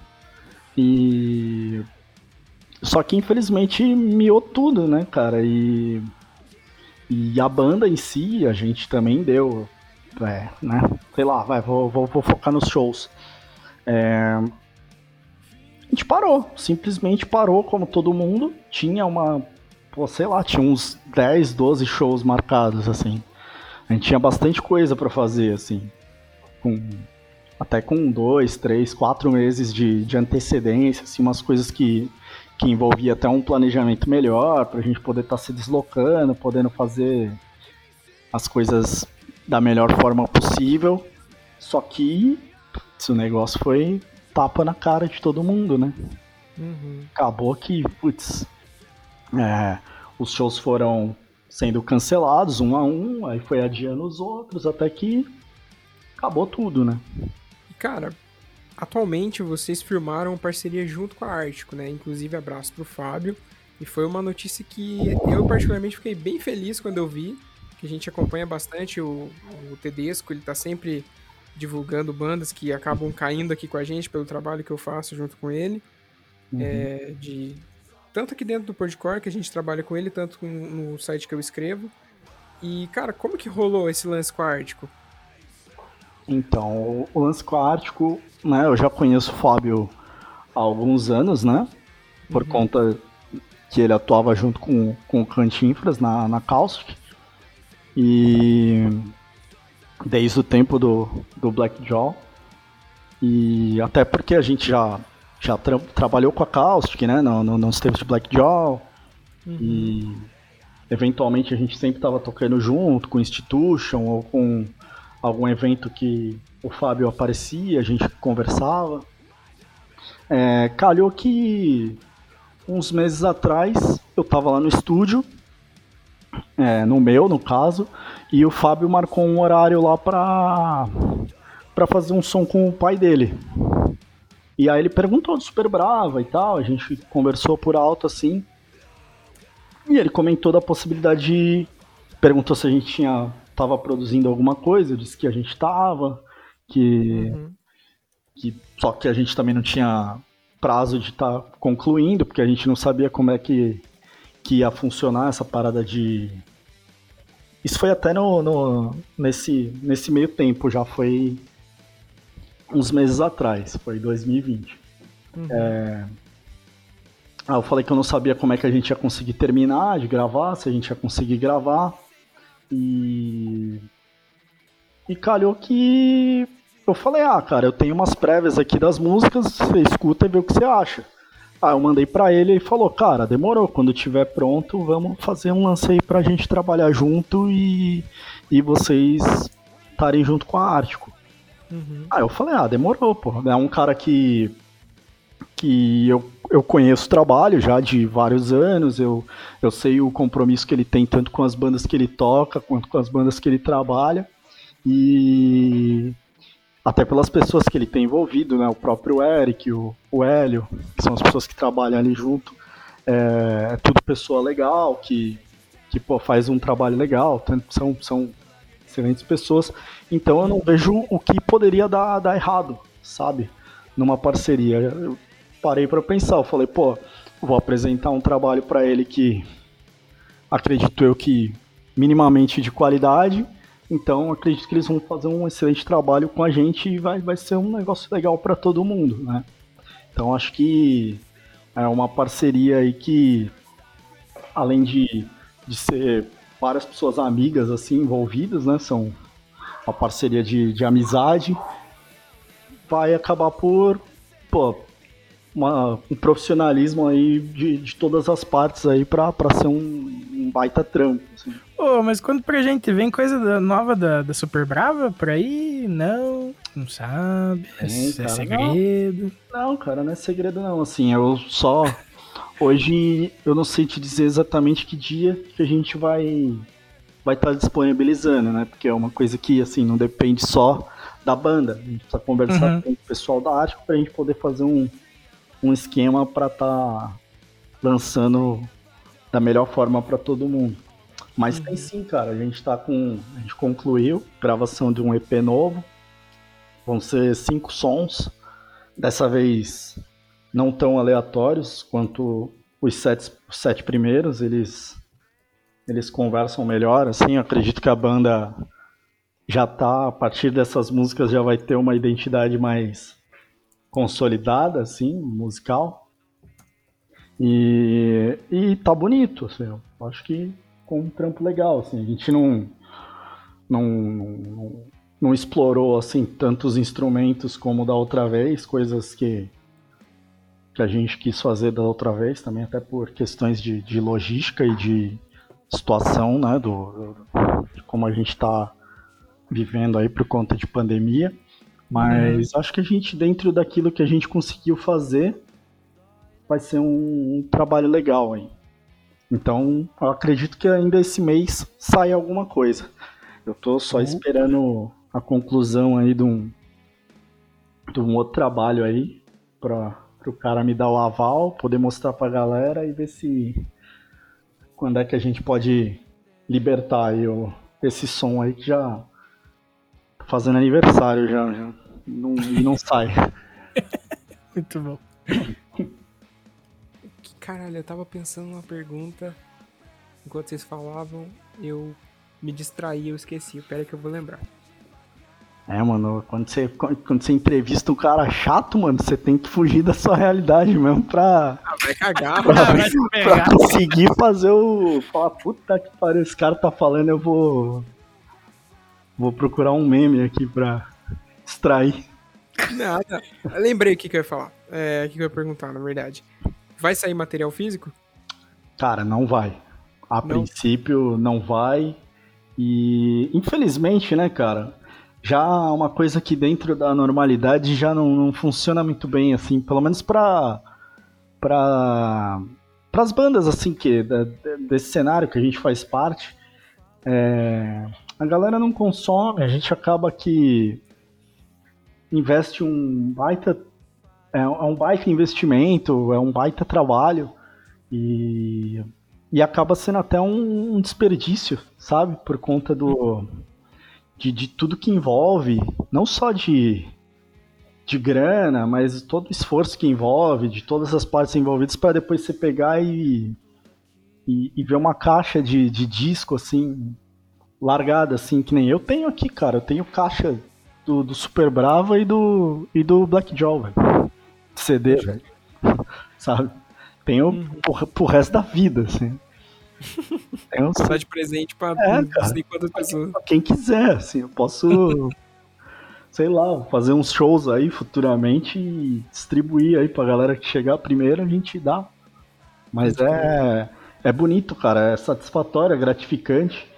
S4: E. Só que infelizmente miou tudo, né, cara? E. E a banda em si, a gente também deu é, né? Sei lá, vai, vou, vou, vou focar nos shows. É, a gente parou, simplesmente parou como todo mundo. Tinha uma, pô, sei lá, tinha uns 10, 12 shows marcados, assim. A gente tinha bastante coisa para fazer, assim. Com, até com dois, três, quatro meses de, de antecedência, assim, umas coisas que, que envolvia até um planejamento melhor, pra gente poder estar tá se deslocando, podendo fazer as coisas da melhor forma possível. Só que o negócio foi tapa na cara de todo mundo, né? Uhum. Acabou que, putz, é, os shows foram sendo cancelados um a um, aí foi adiando os outros, até que acabou tudo, né?
S2: Cara, atualmente vocês firmaram parceria junto com a Ártico, né? Inclusive abraço pro Fábio. E foi uma notícia que eu particularmente fiquei bem feliz quando eu vi, que a gente acompanha bastante, o, o Tedesco, ele tá sempre divulgando bandas que acabam caindo aqui com a gente pelo trabalho que eu faço junto com ele. Uhum. É, de, tanto aqui dentro do Podcore, que a gente trabalha com ele, tanto no site que eu escrevo. E, cara, como que rolou esse lance com a Ártico?
S4: Então, o lance com a Ártico, né, eu já conheço o Fábio há alguns anos, né? Por uhum. conta que ele atuava junto com, com o Cantinfras na, na Caustic. E desde o tempo do, do Blackjaw. E até porque a gente já, já tra trabalhou com a Caustic, né? No, no, nos tempos de Blackjaw. Uhum. E eventualmente a gente sempre estava tocando junto com Institution ou com algum evento que o Fábio aparecia, a gente conversava. É, calhou que uns meses atrás eu estava lá no estúdio é, no meu, no caso, e o Fábio marcou um horário lá pra fazer um som com o pai dele. E aí ele perguntou do Super Brava e tal, a gente conversou por alto assim. E ele comentou da possibilidade de. Perguntou se a gente tinha tava produzindo alguma coisa, eu disse que a gente tava, que, uhum. que só que a gente também não tinha prazo de estar tá concluindo, porque a gente não sabia como é que, que ia funcionar essa parada de isso foi até no, no, nesse, nesse meio tempo, já foi uns meses atrás, foi 2020. Uhum. É... Ah, eu falei que eu não sabia como é que a gente ia conseguir terminar de gravar, se a gente ia conseguir gravar. E. E calhou que. Eu falei, ah, cara, eu tenho umas prévias aqui das músicas, você escuta e vê o que você acha. Ah, eu mandei para ele e falou, cara, demorou, quando tiver pronto, vamos fazer um lance aí pra gente trabalhar junto e, e vocês estarem junto com a Ártico. Uhum. Ah, eu falei, ah, demorou, pô. É um cara que, que eu, eu conheço o trabalho já de vários anos, eu, eu sei o compromisso que ele tem tanto com as bandas que ele toca, quanto com as bandas que ele trabalha. E até pelas pessoas que ele tem envolvido, né? O próprio Eric, o, o Hélio, que são as pessoas que trabalham ali junto. É, é tudo pessoa legal, que, que pô, faz um trabalho legal, são, são excelentes pessoas. Então eu não vejo o que poderia dar, dar errado, sabe? Numa parceria. Eu parei para pensar, eu falei, pô, vou apresentar um trabalho para ele que acredito eu que minimamente de qualidade então acredito que eles vão fazer um excelente trabalho com a gente e vai, vai ser um negócio legal para todo mundo, né? Então acho que é uma parceria aí que, além de, de ser várias pessoas amigas assim envolvidas, né? São uma parceria de, de amizade, vai acabar por pô, uma, um profissionalismo aí de, de todas as partes aí para ser um, um baita trampo. Assim.
S1: Pô, mas quando pra gente vem coisa nova da, da Super Brava por aí, não, não sabe, é, é cara, segredo.
S4: Não, não, cara, não é segredo não, assim, eu só... Hoje eu não sei te dizer exatamente que dia que a gente vai vai estar tá disponibilizando, né? Porque é uma coisa que assim não depende só da banda. A gente precisa conversar uhum. com o pessoal da Ático para a gente poder fazer um, um esquema para estar tá lançando da melhor forma para todo mundo. Mas uhum. tem sim, cara. A gente tá com. A gente concluiu gravação de um EP novo. Vão ser cinco sons. Dessa vez não tão aleatórios quanto os sete, os sete primeiros. Eles, eles conversam melhor. Assim, eu acredito que a banda já tá, a partir dessas músicas, já vai ter uma identidade mais consolidada, assim, musical. E, e tá bonito, assim, eu acho que com um trampo legal, assim. A gente não, não, não, não explorou, assim, tantos instrumentos como da outra vez, coisas que, que a gente quis fazer da outra vez, também até por questões de, de logística e de situação, né, do, de como a gente está vivendo aí por conta de pandemia. Mas uhum. acho que a gente, dentro daquilo que a gente conseguiu fazer, vai ser um, um trabalho legal aí. Então, eu acredito que ainda esse mês saia alguma coisa. Eu tô só uhum. esperando a conclusão aí de um, de um outro trabalho aí para o cara me dar o aval, poder mostrar pra galera e ver se quando é que a gente pode libertar aí o, esse som aí que já tá fazendo aniversário já, já não, e não sai.
S1: Muito bom.
S2: Caralho, eu tava pensando numa pergunta. Enquanto vocês falavam, eu me distraí, eu esqueci. Pera que eu vou lembrar.
S4: É, mano, quando você, quando você entrevista um cara chato, mano, você tem que fugir da sua realidade mesmo pra.
S2: Ah, vai cagar,
S4: pra, vai pra conseguir fazer o. Falar, puta que pariu, esse cara tá falando, eu vou. Vou procurar um meme aqui pra extrair.
S2: Nada. lembrei o que, que eu ia falar. É, o que, que eu ia perguntar, na verdade. Vai sair material físico?
S4: Cara, não vai. A não. princípio não vai. E infelizmente, né, cara, já uma coisa que dentro da normalidade já não, não funciona muito bem, assim, pelo menos pra. pra. pras bandas, assim, que desse cenário que a gente faz parte. É, a galera não consome, a gente acaba que investe um baita é, é um baita investimento, é um baita trabalho e, e acaba sendo até um, um desperdício, sabe? Por conta do de, de tudo que envolve, não só de, de grana, mas todo o esforço que envolve, de todas as partes envolvidas, para depois você pegar e, e, e, ver uma caixa de, de disco assim largada, assim, que nem eu tenho aqui, cara. Eu tenho caixa do, do Super Brava e do, e do Black Jaw, velho. CD, velho. Sabe? Tenho uhum. pro, pro resto da vida, assim.
S2: Tenho, Só de presente pra é, quantas pessoas.
S4: Quem quiser, assim, eu posso. sei lá, fazer uns shows aí futuramente e distribuir aí pra galera que chegar primeiro, a gente dá. Mas é, é bonito, cara, é satisfatório, é gratificante.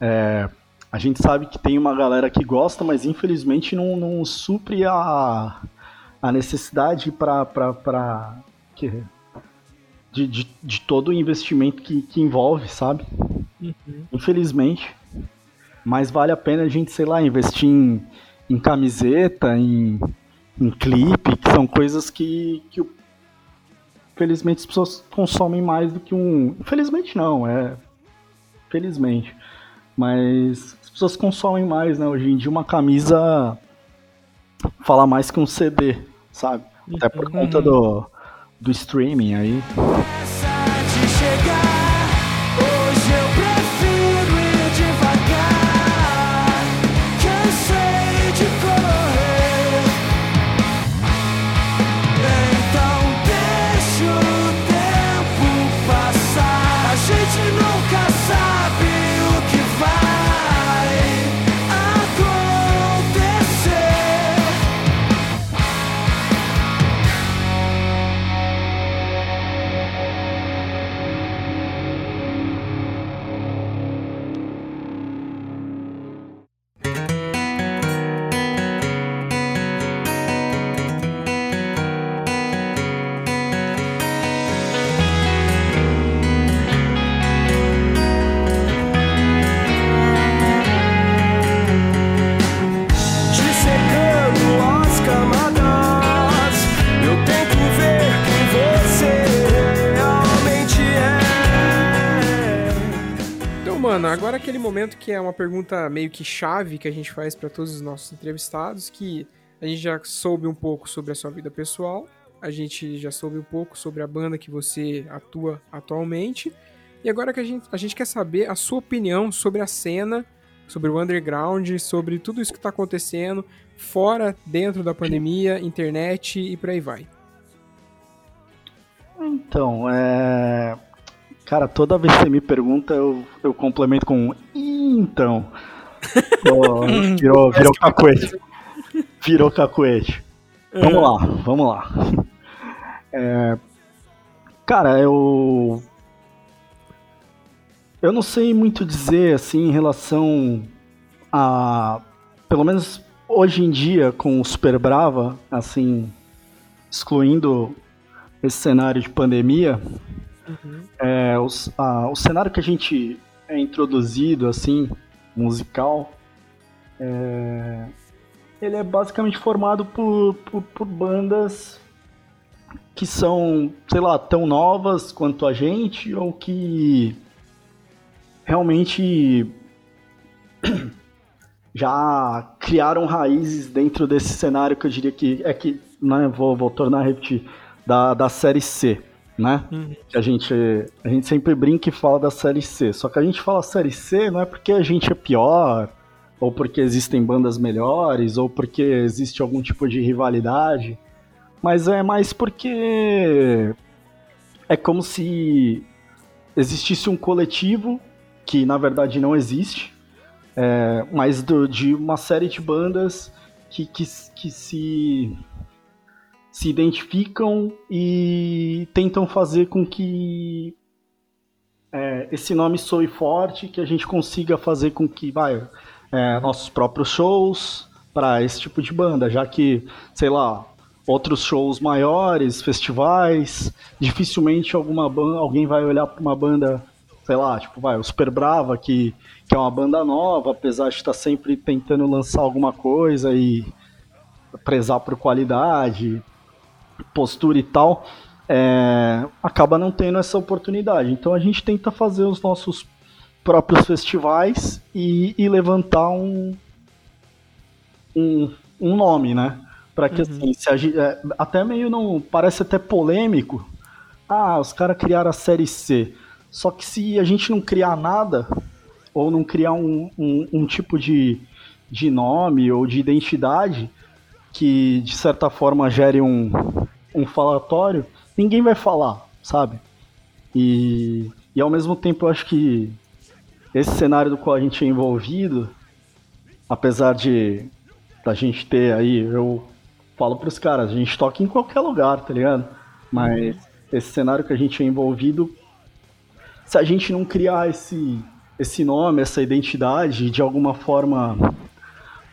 S4: É, a gente sabe que tem uma galera que gosta, mas infelizmente não, não supre a, a necessidade para que de, de, de, todo o investimento que, que envolve, sabe? Uhum. Infelizmente. Mas vale a pena a gente, sei lá, investir em, em camiseta, em, em clipe, que são coisas que, que felizmente as pessoas consomem mais do que um. Infelizmente não, é. Felizmente. Mas as pessoas consomem mais, né? Hoje em dia uma camisa fala mais que um CD, sabe? Até por conta uhum. do, do streaming aí.
S2: Que é uma pergunta meio que chave que a gente faz para todos os nossos entrevistados, que a gente já soube um pouco sobre a sua vida pessoal, a gente já soube um pouco sobre a banda que você atua atualmente, e agora que a gente, a gente quer saber a sua opinião sobre a cena, sobre o underground, sobre tudo isso que está acontecendo fora, dentro da pandemia, internet e por aí vai.
S4: Então, é... Cara, toda vez que você me pergunta, eu, eu complemento com um então. Oh, virou, virou cacuete. Virou cacuete. Vamos lá, vamos lá. É, cara, eu. Eu não sei muito dizer assim em relação a. Pelo menos hoje em dia, com o Super Brava, assim, excluindo esse cenário de pandemia, Uhum. É, o, a, o cenário que a gente é introduzido, assim, musical, é, ele é basicamente formado por, por, por, bandas que são, sei lá, tão novas quanto a gente ou que realmente já criaram raízes dentro desse cenário que eu diria que é que, né, vou, vou tornar a repetir, da, da série C né? Uhum. Que a gente, a gente sempre brinca e fala da série C. Só que a gente fala série C não é porque a gente é pior, ou porque existem bandas melhores, ou porque existe algum tipo de rivalidade, mas é mais porque é como se existisse um coletivo que na verdade não existe, é, mas do, de uma série de bandas que, que, que se se identificam e tentam fazer com que é, esse nome soe forte, que a gente consiga fazer com que vai é, nossos próprios shows para esse tipo de banda, já que, sei lá, outros shows maiores, festivais, dificilmente alguma banda, alguém vai olhar para uma banda, sei lá, tipo, vai, o Super Brava, que, que é uma banda nova, apesar de estar sempre tentando lançar alguma coisa e prezar por qualidade, postura e tal, é, acaba não tendo essa oportunidade. Então a gente tenta fazer os nossos próprios festivais e, e levantar um, um, um, nome, né? Para que uhum. assim, gente, é, até meio não parece até polêmico. Ah, os caras criaram a série C. Só que se a gente não criar nada, ou não criar um, um, um tipo de, de nome ou de identidade que de certa forma gere um, um falatório, ninguém vai falar, sabe? E, e ao mesmo tempo eu acho que esse cenário do qual a gente é envolvido, apesar de da gente ter aí, eu falo pros caras, a gente toca em qualquer lugar, tá ligado? Mas esse cenário que a gente é envolvido, se a gente não criar esse, esse nome, essa identidade, de alguma forma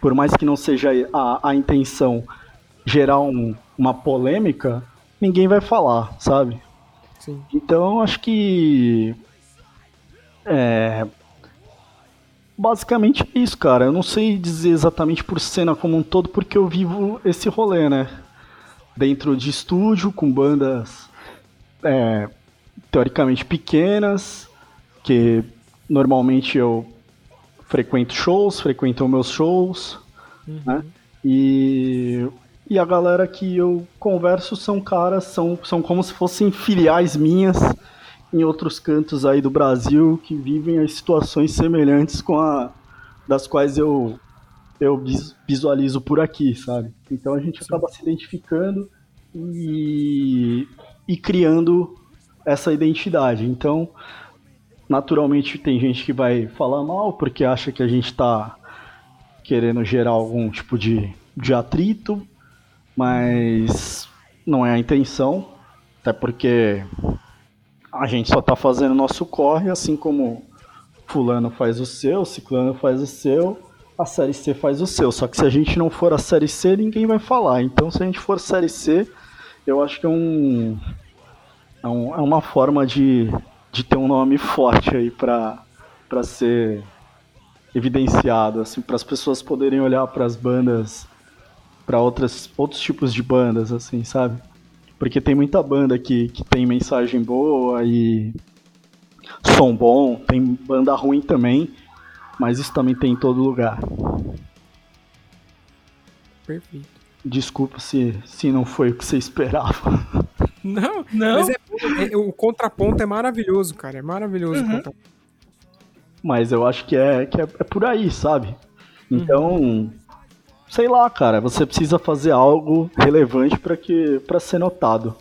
S4: por mais que não seja a, a intenção gerar um, uma polêmica, ninguém vai falar, sabe? Sim. Então acho que é basicamente é isso, cara. Eu não sei dizer exatamente por cena como um todo, porque eu vivo esse rolê, né? Dentro de estúdio, com bandas é, teoricamente pequenas, que normalmente eu frequento shows, frequentam meus shows, uhum. né? E, e a galera que eu converso são caras, são, são como se fossem filiais minhas em outros cantos aí do Brasil que vivem as situações semelhantes com a das quais eu eu visualizo por aqui, sabe? Então a gente acaba se identificando e, e criando essa identidade. Então, Naturalmente tem gente que vai falar mal porque acha que a gente está querendo gerar algum tipo de, de atrito, mas não é a intenção, até porque a gente só está fazendo nosso corre, assim como fulano faz o seu, ciclano faz o seu, a série C faz o seu. Só que se a gente não for a série C, ninguém vai falar. Então se a gente for série C, eu acho que é um, é, um, é uma forma de de ter um nome forte aí para para ser evidenciado, assim, para as pessoas poderem olhar para as bandas, para outras outros tipos de bandas, assim, sabe? Porque tem muita banda que, que tem mensagem boa e som bom, tem banda ruim também, mas isso também tem em todo lugar.
S2: Perfeito.
S4: Desculpa se, se não foi o que você esperava.
S2: Não, não. Mas é, é, o contraponto é maravilhoso, cara. É maravilhoso uhum.
S4: Mas eu acho que é, que é, é por aí, sabe? Então, uhum. sei lá, cara, você precisa fazer algo relevante para que para ser notado.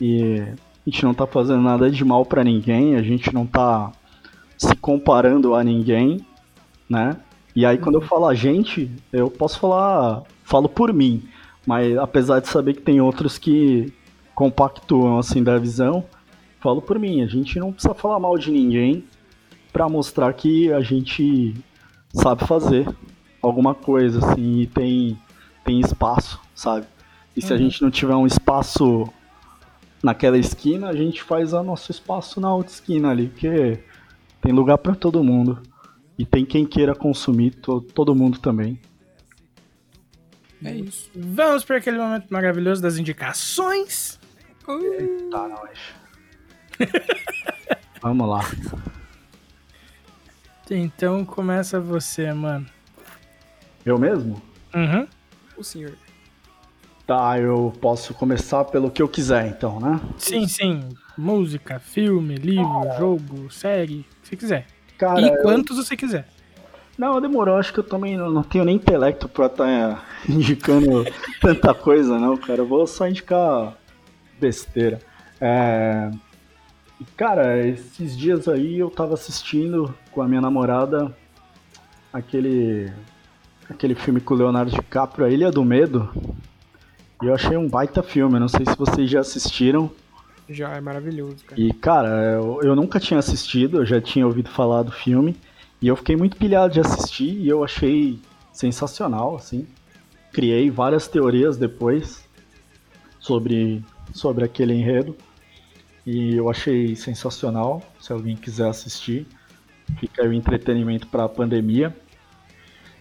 S4: E a gente não tá fazendo nada de mal para ninguém, a gente não tá se comparando a ninguém, né? E aí quando eu uhum. falo a gente, eu posso falar, falo por mim, mas apesar de saber que tem outros que compactuam assim da visão, falo por mim, a gente não precisa falar mal de ninguém para mostrar que a gente sabe fazer alguma coisa assim e tem tem espaço, sabe? E se a uhum. gente não tiver um espaço naquela esquina, a gente faz o nosso espaço na outra esquina ali, porque tem lugar para todo mundo. E tem quem queira consumir, to todo mundo também.
S1: É isso. Vamos para aquele momento maravilhoso das indicações.
S4: Eita, nós. Vamos lá.
S1: Então começa você, mano.
S4: Eu mesmo?
S1: Uhum.
S2: O senhor.
S4: Tá, eu posso começar pelo que eu quiser, então, né?
S1: Sim, sim. Música, filme, livro, ah. jogo, série, se quiser.
S4: Cara,
S1: e quantos eu... você quiser.
S4: Não, demorou. Acho que eu também não tenho nem intelecto pra estar tá indicando tanta coisa, não, cara. Eu vou só indicar besteira. É... Cara, esses dias aí eu tava assistindo com a minha namorada aquele aquele filme com o Leonardo DiCaprio, A Ilha do Medo. E eu achei um baita filme, não sei se vocês já assistiram.
S2: Já, é maravilhoso, cara.
S4: E, cara, eu, eu nunca tinha assistido, eu já tinha ouvido falar do filme. E eu fiquei muito pilhado de assistir e eu achei sensacional, assim. Criei várias teorias depois sobre sobre aquele enredo. E eu achei sensacional. Se alguém quiser assistir, fica aí o entretenimento para a pandemia.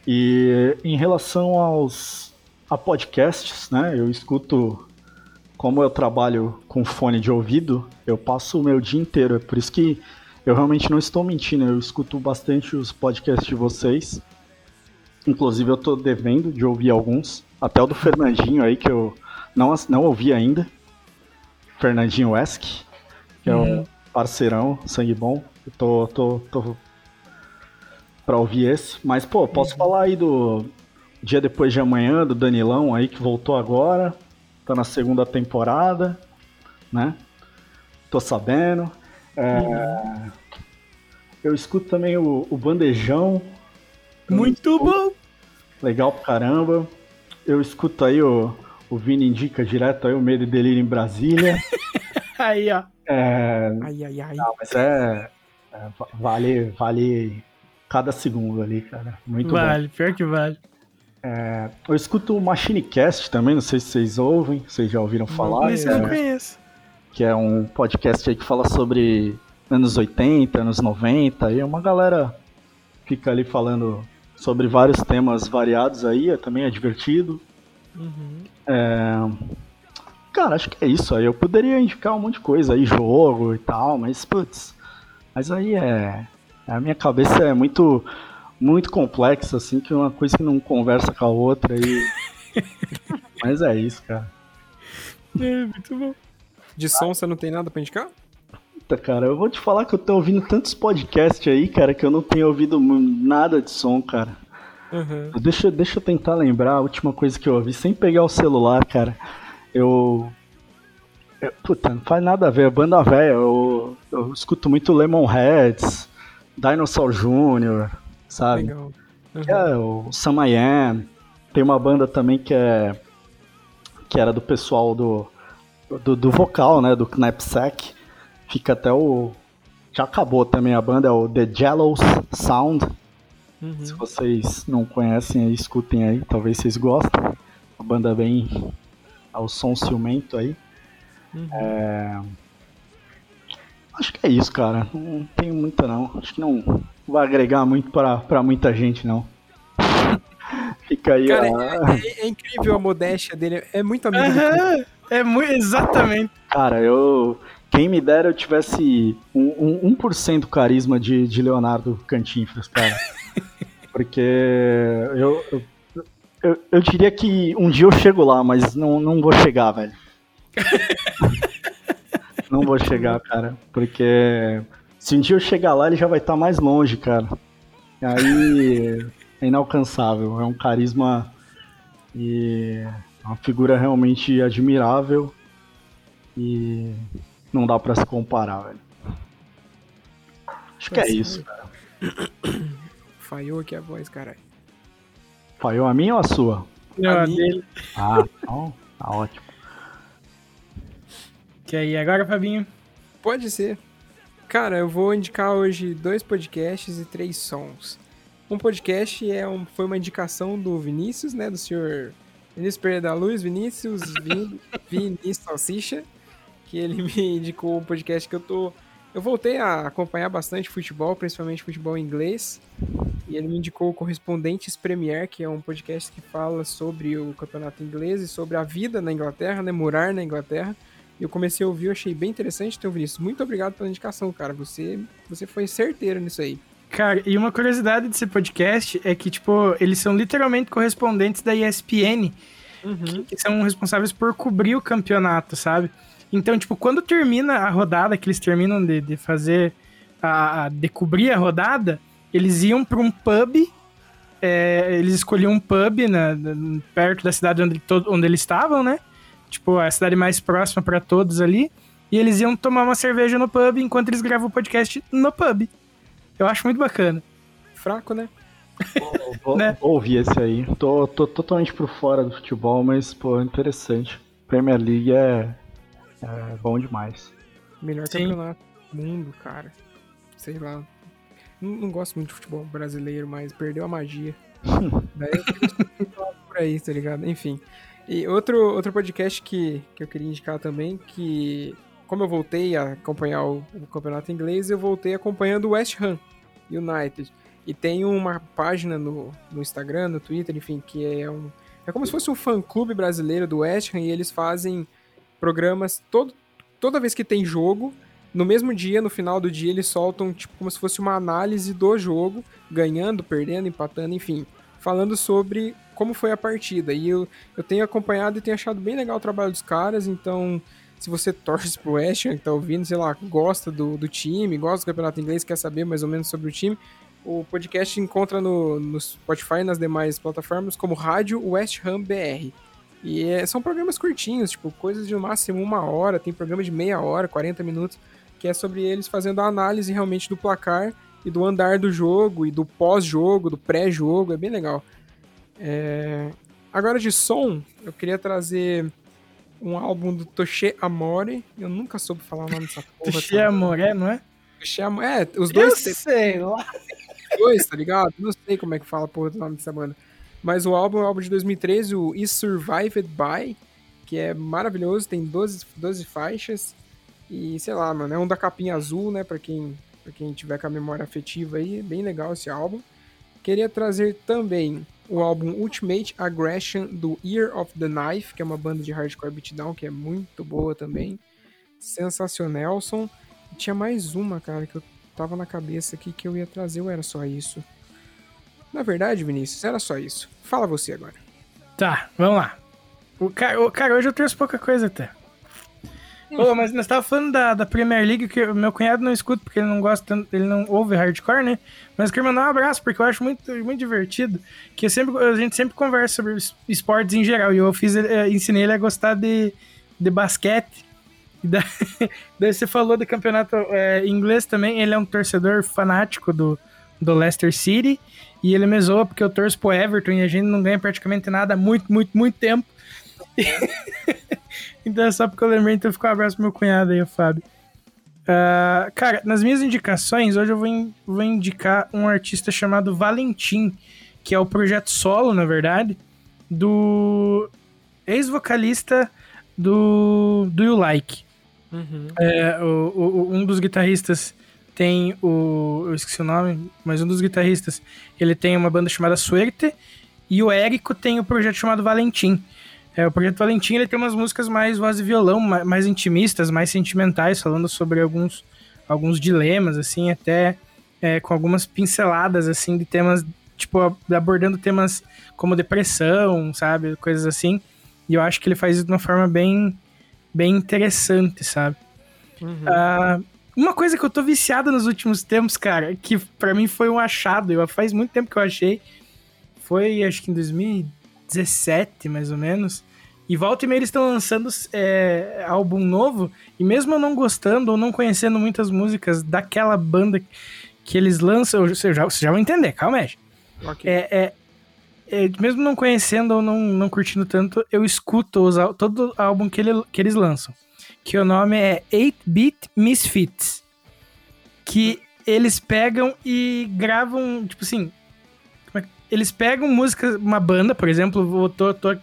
S4: E em relação aos a podcasts, né? Eu escuto, como eu trabalho com fone de ouvido, eu passo o meu dia inteiro. É por isso que eu realmente não estou mentindo. Eu escuto bastante os podcasts de vocês. Inclusive eu estou devendo de ouvir alguns, até o do Fernandinho aí que eu não não ouvi ainda. Fernandinho Wesk, que uhum. é um uhum. parceirão, sangue bom. Eu tô, tô, tô pra ouvir esse. Mas, pô, posso
S1: Uhum.
S4: falar aí do Dia Depois de Amanhã, do Danilão aí, que voltou agora. Tá na segunda temporada, né? Tô sabendo. É,
S1: Uhum.
S4: Eu escuto também o, o Bandejão.
S1: Muito bom!
S4: Legal pra caramba. Eu escuto aí o, o Vini indica direto aí o Medo e Delírio em Brasília.
S1: Aí, ó.
S4: É,
S2: Ai, ai, ai.
S4: não, mas é, é, va- vale, vale cada segundo ali, cara. Muito bom.
S1: vale, pior que vale.
S4: Eu escuto o MachineCast também, não sei se vocês ouvem, vocês já ouviram falar.
S1: Esse eu não
S4: é,
S1: conheço.
S4: que é um podcast aí que fala sobre anos 80, anos 90, e uma galera fica ali falando sobre vários temas variados aí, é- também é divertido.
S2: Uhum.
S4: É, Cara, acho que é isso aí. Eu poderia indicar um monte de coisa aí, jogo e tal, mas putz. Mas aí é. A minha cabeça é muito muito complexa, assim, que uma coisa que não conversa com a outra e. mas é isso, cara.
S1: É, muito bom.
S2: De som você não tem nada pra indicar?
S4: Puta, cara, eu vou te falar que eu tô ouvindo tantos podcasts aí, cara, que eu não tenho ouvido nada de som, cara.
S2: Uhum.
S4: Deixa, deixa eu tentar lembrar a última coisa que eu ouvi, sem pegar o celular, cara. Eu. eu- puta, não faz nada a ver, é banda velha. Eu, eu escuto muito Lemonheads, Dinosaur Jr., sabe?
S2: Legal. Uhum.
S4: É, o Sam I Am. Tem uma banda também que é. que era do pessoal do. do, do vocal, né? Do Knapsack. Fica até o. Já acabou também a banda, é o The Jellos Sound.
S2: Uhum.
S4: Se vocês não conhecem aí, escutem aí, talvez vocês gostem. Uma banda bem ao som ciumento aí.
S2: Uhum.
S4: É, Acho que é isso, cara. Não tem muita não. Acho que não vai agregar muito pra, pra muita gente, não. Fica aí
S2: Cara,
S4: a...
S2: É, é incrível a modéstia dele. É muito amigo
S1: Aham, é muito. Exatamente.
S4: Cara, eu. Quem me dera eu tivesse um, um, 1% do carisma de, de Leonardo Cantinfras, cara. Porque eu, eu, eu, eu diria que um dia eu chego lá, mas não, não vou chegar, velho. não vou chegar, cara. Porque se um dia eu chegar lá, ele já vai estar mais longe, cara. Aí é inalcançável. É um carisma e uma figura realmente admirável. E não dá pra se comparar, velho. Acho que é isso, cara.
S2: Falhou aqui a voz, caralho.
S4: Falhou a minha ou a sua?
S1: Não,
S2: A
S1: a dele.
S4: Ah, então, tá ótimo.
S1: Que aí, agora, Fabinho?
S2: Pode ser. Cara, eu vou indicar hoje dois podcasts e três sons. Um podcast é um, foi uma indicação do Vinícius, né? Do senhor Vinícius Pereira da Luz, Vinícius Vin, Vinícius Salsicha, que ele me indicou um podcast que eu tô. Eu voltei a acompanhar bastante futebol, principalmente futebol inglês. E ele me indicou o Correspondentes Premier, que é um podcast que fala sobre o campeonato inglês e sobre a vida na Inglaterra, né? Morar na Inglaterra. E eu comecei a ouvir, eu achei bem interessante. Então, Vinícius, muito obrigado pela indicação, cara. Você, você foi certeiro nisso aí.
S1: Cara, e uma curiosidade desse podcast é que, tipo, eles são literalmente correspondentes da ESPN, que são responsáveis por cobrir o campeonato, sabe? Então, tipo, quando termina a rodada, que eles terminam de, de fazer, a, a- de cobrir a rodada, eles iam pra um pub, é, eles escolhiam um pub na, na- perto da cidade onde, to- onde eles estavam, né? Tipo, a cidade mais próxima pra todos ali. E eles iam tomar uma cerveja no pub enquanto eles gravam o podcast no pub. Eu acho muito bacana.
S2: Fraco, né?
S4: Vou,
S1: Né?
S4: vou ouvir esse aí. Tô, tô totalmente por fora do futebol, mas, pô, interessante. Premier League é, é bom demais.
S2: Melhor
S1: Sim.
S2: campeonato do mundo, cara. Sei lá. Não, não gosto muito de futebol brasileiro, mas perdeu a magia. Daí eu fico por aí, tá ligado? Enfim. E outro, outro podcast que, que eu queria indicar também, que como eu voltei a acompanhar o, o campeonato inglês, eu voltei acompanhando o West Ham United. E tem uma página no, no Instagram, no Twitter, enfim, que é um. É como se fosse um fã-clube brasileiro do West Ham e eles fazem programas todo, toda vez que tem jogo. No mesmo dia, no final do dia, eles soltam tipo como se fosse uma análise do jogo, ganhando, perdendo, empatando, enfim, falando sobre como foi a partida. E eu, eu tenho acompanhado e tenho achado bem legal o trabalho dos caras, então se você torce pro West Ham, que tá ouvindo, sei lá, gosta do, do time, gosta do campeonato inglês, quer saber mais ou menos sobre o time, O podcast encontra no, no Spotify e nas demais plataformas como Rádio West Ham BR. E é, são programas curtinhos, tipo, coisas de no máximo uma hora, tem programa de meia hora, 40 minutos, que é sobre eles fazendo a análise realmente do placar e do andar do jogo, e do pós-jogo, do pré-jogo, é bem legal. É... Agora de som, eu queria trazer um álbum do Toshe Amore, eu nunca soube falar o nome dessa porra.
S1: Toshe Amore, não é?
S2: Toshe Amore, é, os dois...
S1: Eu sei lá.
S2: Dois, tá ligado? Não sei como é que fala a porra do nome dessa banda. Mas o álbum é o álbum de 2013, o Is Survived By, que é maravilhoso, tem 12, 12 faixas. E sei lá, mano, é um da capinha azul, né? Pra quem, pra quem tiver com a memória afetiva aí, bem legal esse álbum. Queria trazer também o álbum Ultimate Aggression do Year of the Knife, que é uma banda de hardcore beatdown que é muito boa também. Sensacionelson. E tinha mais uma, cara, que eu tava na cabeça aqui que eu ia trazer, ou era só isso? Na verdade, Vinícius, era só isso. Fala você agora.
S1: Tá, vamos lá. O cara, o, cara hoje eu trouxe pouca coisa até. Oh, mas nós tava falando da, da Premier League, que o meu cunhado não escuta, porque ele não gosta tanto, ele não ouve hardcore, né? Mas eu queria mandar um abraço, porque eu acho muito, muito divertido. Que sempre, a gente sempre conversa sobre esportes em geral. E eu fiz, eu ensinei ele a gostar de, de basquete. E daí, daí você falou do campeonato é, inglês também. Ele é um torcedor fanático do, do Leicester City. E ele me zoa porque eu torço pro Everton e a gente não ganha praticamente nada há muito, muito, muito tempo. então é só porque eu lembrei, então ficou um abraço pro meu cunhado aí, o Fábio. Uh, cara, nas minhas indicações, hoje eu vou, in vou indicar um artista chamado Valentim, que é o projeto solo, na verdade, do ex-vocalista do Do You Like. Uhum. É, o, o, um dos guitarristas tem o. Eu esqueci o nome, mas um dos guitarristas. Ele tem uma banda chamada Suerte. E o Érico tem o um projeto chamado Valentim. É, o projeto Valentim ele tem umas músicas mais voz e violão, mais, intimistas, mais sentimentais, falando sobre alguns, alguns dilemas, assim, até é, com algumas pinceladas, assim, de temas, tipo, abordando temas como depressão, sabe? Coisas assim. E eu acho que ele faz isso de uma forma bem, bem interessante, sabe? Uhum. Uh, uma coisa que eu tô viciado nos últimos tempos, cara, que para mim foi um achado, eu, faz muito tempo que eu achei, foi acho que em 2017, mais ou menos. E volta e meia eles estão lançando é, álbum novo, e mesmo eu não gostando ou não conhecendo muitas músicas daquela banda que eles lançam, você já, você já vai entender, calma aí. Okay. É, é, é, mesmo não conhecendo ou não, não curtindo tanto, eu escuto os, todo álbum que, ele, que eles lançam que o nome é 8-Bit Misfits. Que eles pegam e gravam, tipo assim. É eles pegam música, uma banda, por exemplo, eu tô, tô,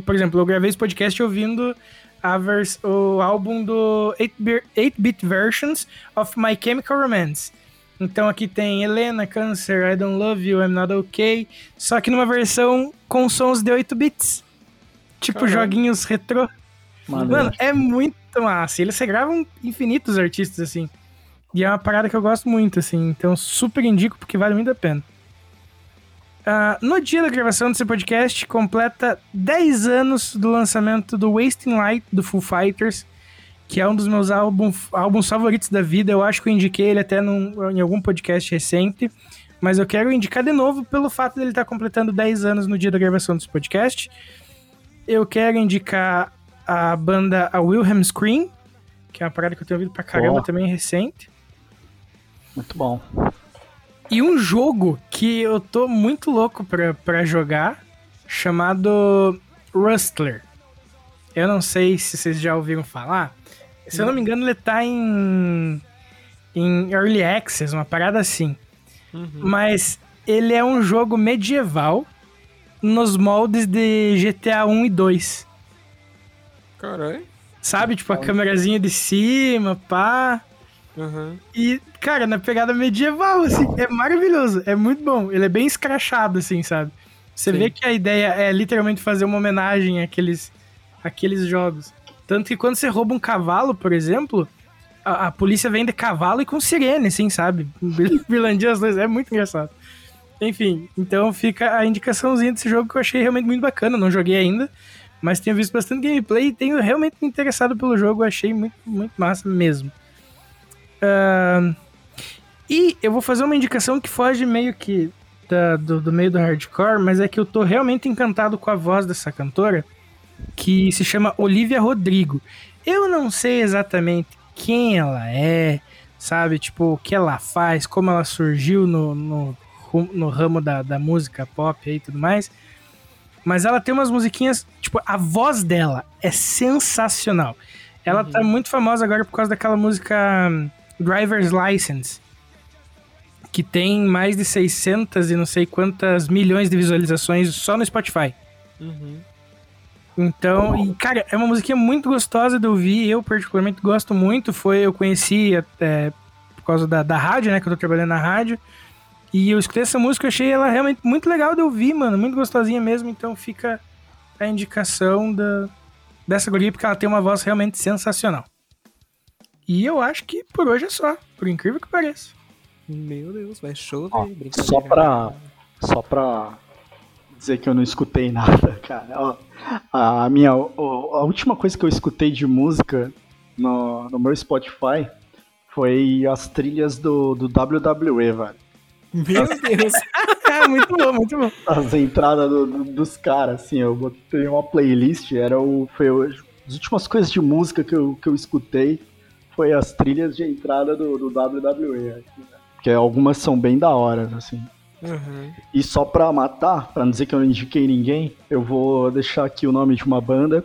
S1: por exemplo, eu gravei esse podcast ouvindo a vers, o álbum do 8-Bit Versions of My Chemical Romance. Então aqui tem Helena, Cancer, I Don't Love You, I'm Not Okay, só que numa versão com sons de 8 bits. Tipo Caramba. joguinhos retrô. Mano, é muito massa. Eles regravam infinitos artistas, assim. E é uma parada que eu gosto muito, assim. Então, super indico, porque vale muito a pena. Uh, no dia da gravação desse podcast, completa 10 anos do lançamento do Wasting Light do Foo Fighters, que é um dos meus álbuns, álbuns favoritos da vida. Eu acho que eu indiquei ele até num, em algum podcast recente, mas eu quero indicar de novo pelo fato dele estar completando 10 anos no dia da gravação desse podcast. Eu quero indicar a banda a Wilhelm Scream, que é uma parada que eu tenho ouvido pra caramba oh. também recente.
S4: Muito bom.
S1: E um jogo que eu tô muito louco pra, pra jogar, chamado Rustler. Eu não sei se vocês já ouviram falar. Se eu não me engano, ele tá em, em Early Access, uma parada assim. Uhum. Mas ele é um jogo medieval nos moldes de GTA 1 e 2.
S2: Caralho.
S1: Sabe, tipo, a câmerazinha de cima, pá.
S2: Uhum.
S1: E, cara, na pegada medieval, assim, é maravilhoso. É muito bom. Ele é bem escrachado, assim, sabe? Você Sim. vê que a ideia é literalmente fazer uma homenagem àqueles, àqueles jogos. Tanto que quando você rouba um cavalo, por exemplo, a, a polícia vem de cavalo e com sirene, assim, sabe? Birlandia as duas, é muito engraçado. Enfim, então fica a indicaçãozinha desse jogo que eu achei realmente muito bacana. Não joguei ainda, mas tenho visto bastante gameplay e tenho realmente me interessado pelo jogo, achei muito, muito massa mesmo. Uh, E eu vou fazer uma indicação que foge meio que da- do, do meio do hardcore, mas é que eu tô realmente encantado com a voz dessa cantora, que se chama Olivia Rodrigo. Eu não sei exatamente quem ela é, sabe? Tipo, o que ela faz, como ela surgiu no, no, no ramo da, da música pop e tudo mais. Mas ela tem umas musiquinhas, tipo, a voz dela é sensacional. Ela tá muito famosa agora por causa daquela música hum, Driver's License, que tem mais de 600 e não sei quantas milhões de visualizações só no Spotify.
S2: Uhum.
S1: Então, e, cara, é uma musiquinha muito gostosa de ouvir, eu particularmente gosto muito, foi, eu conheci até por causa da, da rádio, né, que eu tô trabalhando na rádio, e eu escutei essa música, eu achei ela realmente muito legal de ouvir, mano, muito gostosinha mesmo, então fica a indicação da, dessa guria, porque ela tem uma voz realmente sensacional. E eu acho que por hoje é só, por incrível que pareça.
S2: Meu Deus, vai chover.
S4: Ó,
S2: brincadeira.
S4: só pra. Só pra dizer que eu não escutei nada, cara. Ó, a minha. A última coisa que eu escutei de música no, no meu Spotify foi as trilhas do, do WWE, velho.
S2: Meu Deus.
S1: Ah, muito bom, muito bom.
S4: As entradas do- do- dos caras, assim, eu botei uma playlist, era o. Foi o- as últimas coisas de música que eu, que eu escutei foi as trilhas de entrada do, do WWE. assim, né? Porque algumas são bem da hora, assim.
S2: Uhum.
S4: E só pra matar, pra não dizer que eu não indiquei ninguém, eu vou deixar aqui o nome de uma banda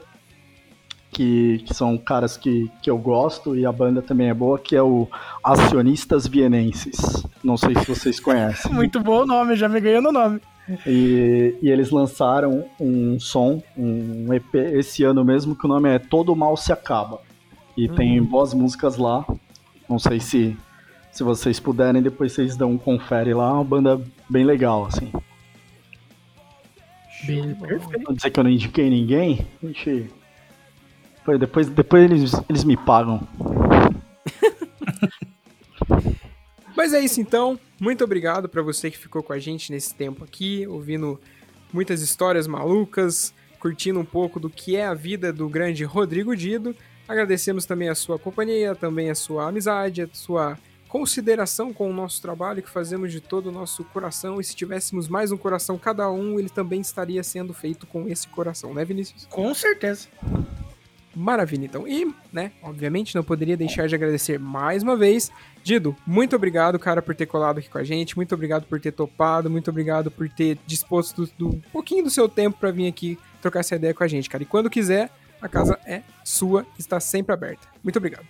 S4: que, que são caras que, que eu gosto e a banda também é boa, que é o Acionistas Vienenses. Não sei se vocês conhecem.
S1: Muito bom o nome, já me ganhou no nome.
S4: E, e eles lançaram um som, um EP esse ano mesmo, que o nome é Todo Mal Se Acaba. E tem boas músicas lá. Não sei se, se vocês puderem, depois vocês dão um confere lá. Uma banda bem legal, assim.
S1: Bem, perfeito.
S4: Não dizer que eu não indiquei ninguém, a gente. Foi, depois depois eles, eles me pagam.
S2: Mas é isso então. Muito obrigado pra você que ficou com a gente nesse tempo aqui, ouvindo muitas histórias malucas, curtindo um pouco do que é a vida do grande Rodrigo Dido. Agradecemos também a sua companhia, também a sua amizade, a sua consideração com o nosso trabalho que fazemos de todo o nosso coração. E se tivéssemos mais um coração cada um, ele também estaria sendo feito com esse coração, né, Vinícius?
S1: Com certeza.
S2: Maravilha, então. E, né, obviamente não poderia deixar de agradecer mais uma vez. Dido, muito obrigado, cara, por ter colado aqui com a gente. Muito obrigado por ter topado. Muito obrigado por ter disposto do, do- um pouquinho do seu tempo pra vir aqui trocar essa ideia com a gente, cara. E quando quiser, a casa é sua, está sempre aberta. Muito obrigado.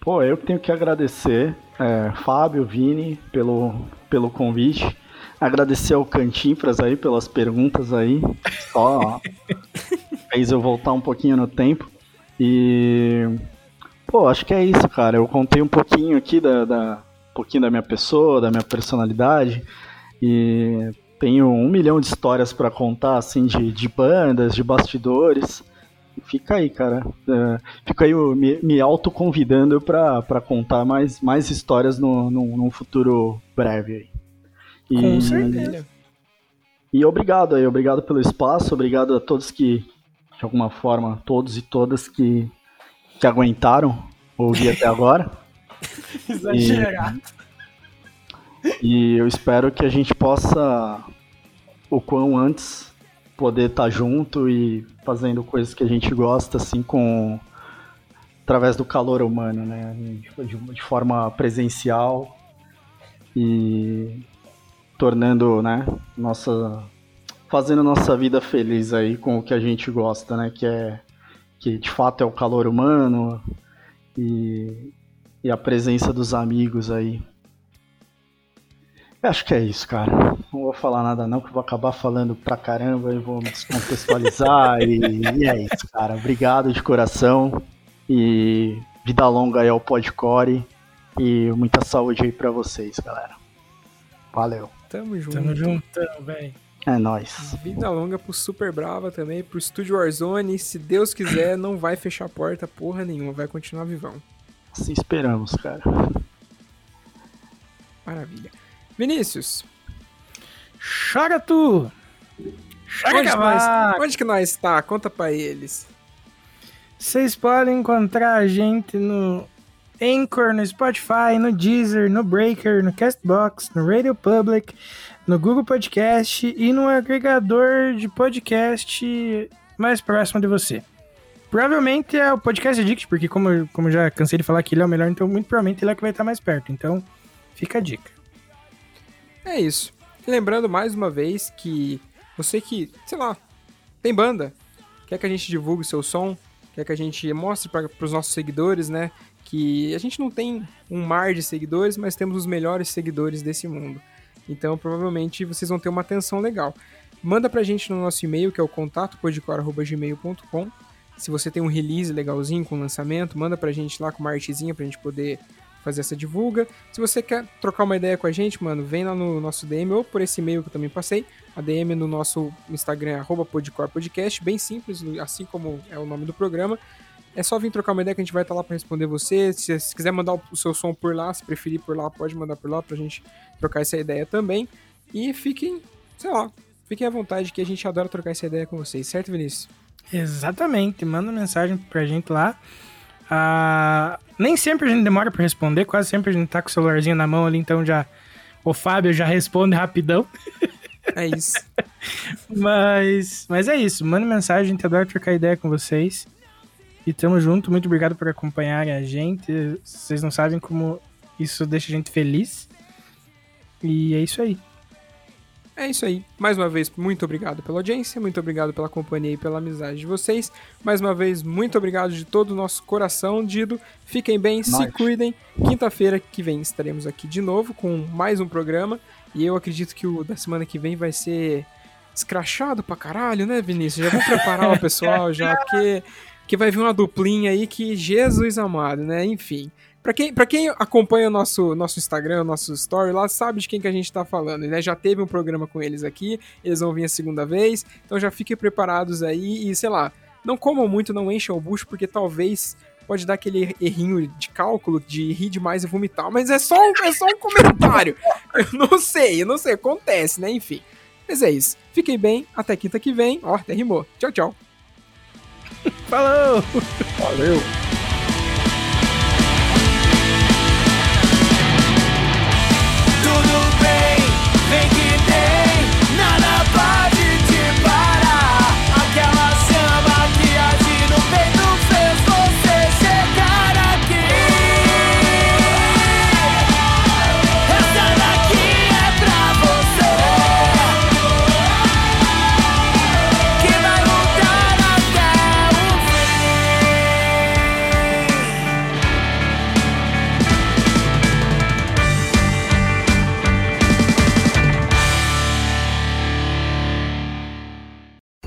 S4: Pô, eu tenho que agradecer, é, Fábio, Vini, pelo, pelo convite. Agradecer ao Cantinfras aí pelas perguntas aí. Só fez eu voltar um pouquinho no tempo. E. Pô, acho que é isso, cara. Eu contei um pouquinho aqui da, da- um pouquinho da minha pessoa, da minha personalidade. E tenho um milhão de histórias pra contar, assim, de, de bandas, de bastidores. E fica aí, cara. É, fico aí me, me autoconvidando pra, pra contar mais, mais histórias no, no, num futuro breve aí. E,
S1: Com certeza.
S4: E obrigado aí, obrigado pelo espaço, obrigado a todos que, de alguma forma, todos e todas que, que aguentaram ouvir até agora.
S1: Exagerado.
S4: E eu espero que a gente possa, o quão antes, poder estar junto e fazendo coisas que a gente gosta, assim, com através do calor humano, né? De, de forma presencial e tornando, né, nossa fazendo nossa vida feliz aí com o que a gente gosta, né, que é que de fato é o calor humano e, e a presença dos amigos aí. Eu Acho que é isso, cara. Não vou falar nada não, que eu vou acabar falando pra caramba e vou me descontextualizar. e, e é isso, cara. Obrigado de coração. E vida longa aí ao Podcore. E muita saúde aí pra vocês, galera. Valeu.
S2: Tamo junto.
S1: Tamo juntão, velho.
S4: É nóis.
S2: Vida longa pro Super Brava também, pro Studio Warzone. Se Deus quiser, não vai fechar a porta porra nenhuma, vai continuar vivão.
S4: Assim esperamos, cara.
S2: Maravilha. Vinícius,
S1: Chora tu! Chora
S2: onde que,
S1: cavaco!
S2: nós, onde que nós tá? Conta pra eles.
S1: Vocês podem encontrar a gente no Anchor, no Spotify, no Deezer, no Breaker, no Castbox, no Radio Public, no Google Podcast e no agregador de podcast mais próximo de você. Provavelmente é o Podcast Addict, porque como, como já cansei de falar que ele é o melhor, então muito provavelmente ele é o que vai estar mais perto. Então, fica a dica.
S2: É isso. Lembrando mais uma vez que você que, sei lá, tem banda, quer que a gente divulgue seu som, quer que a gente mostre para os nossos seguidores, né? Que a gente não tem um mar de seguidores, mas temos os melhores seguidores desse mundo. Então, provavelmente, vocês vão ter uma atenção legal. Manda pra gente no nosso e-mail, que é o contatoPodcor.gmail.com. Se você tem um release legalzinho com lançamento, manda pra gente lá com uma artezinha pra gente poder fazer essa divulga. Se você quer trocar uma ideia com a gente, mano, vem lá no nosso DM ou por esse e-mail que eu também passei. A DM no nosso Instagram, arroba podcorpodcast, bem simples, assim como é o nome do programa. É só vir trocar uma ideia que a gente vai estar lá para responder você. Se você quiser mandar o seu som por lá, se preferir por lá, pode mandar por lá pra gente trocar essa ideia também. E fiquem, sei lá, fiquem à vontade que a gente adora trocar essa ideia com vocês, certo, Vinícius?
S1: Exatamente, manda mensagem pra gente lá. Ah, nem sempre a gente demora pra responder, quase sempre a gente tá com o celularzinho na mão ali, então já o Fábio já responde rapidão.
S2: É isso.
S1: Mas, mas é isso, manda mensagem, a gente adora trocar ideia com vocês. E tamo junto, muito obrigado por acompanharem a gente. Vocês não sabem como isso deixa a gente feliz. E é isso aí.
S2: É isso aí. Mais uma vez, muito obrigado pela audiência, muito obrigado pela companhia e pela amizade de vocês. Mais uma vez, muito obrigado de todo o nosso coração, Dido. Fiquem bem, se
S4: Nice.
S2: cuidem. Quinta-feira que vem estaremos aqui de novo com mais um programa. E eu acredito que o da semana que vem vai ser escrachado pra caralho, né, Vinícius? Já vou preparar o pessoal já, porque que vai vir uma duplinha aí que Jesus amado, né? Enfim. Pra quem, pra quem acompanha o nosso, nosso Instagram, nosso story lá, sabe de quem que a gente tá falando, né? Já teve um programa com eles aqui, eles vão vir a segunda vez, então já fiquem preparados aí e, sei lá, não comam muito, não encham o bucho, porque talvez pode dar aquele errinho de cálculo de rir demais e vomitar, mas é só, é só um comentário. Eu não sei, eu não sei, acontece, né? Enfim. Mas é isso. Fiquem bem, até quinta que vem. Ó, até rimou. Tchau, tchau.
S1: Falou!
S4: Valeu!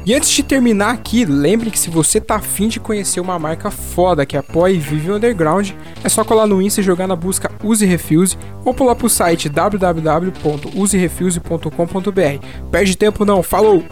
S2: E antes de terminar aqui, lembre que se você tá afim de conhecer uma marca foda que apoia e vive o underground, é só colar no Insta e jogar na busca Use Refuse ou pular pro site www.userefuse.com.br. Perde tempo não, falou!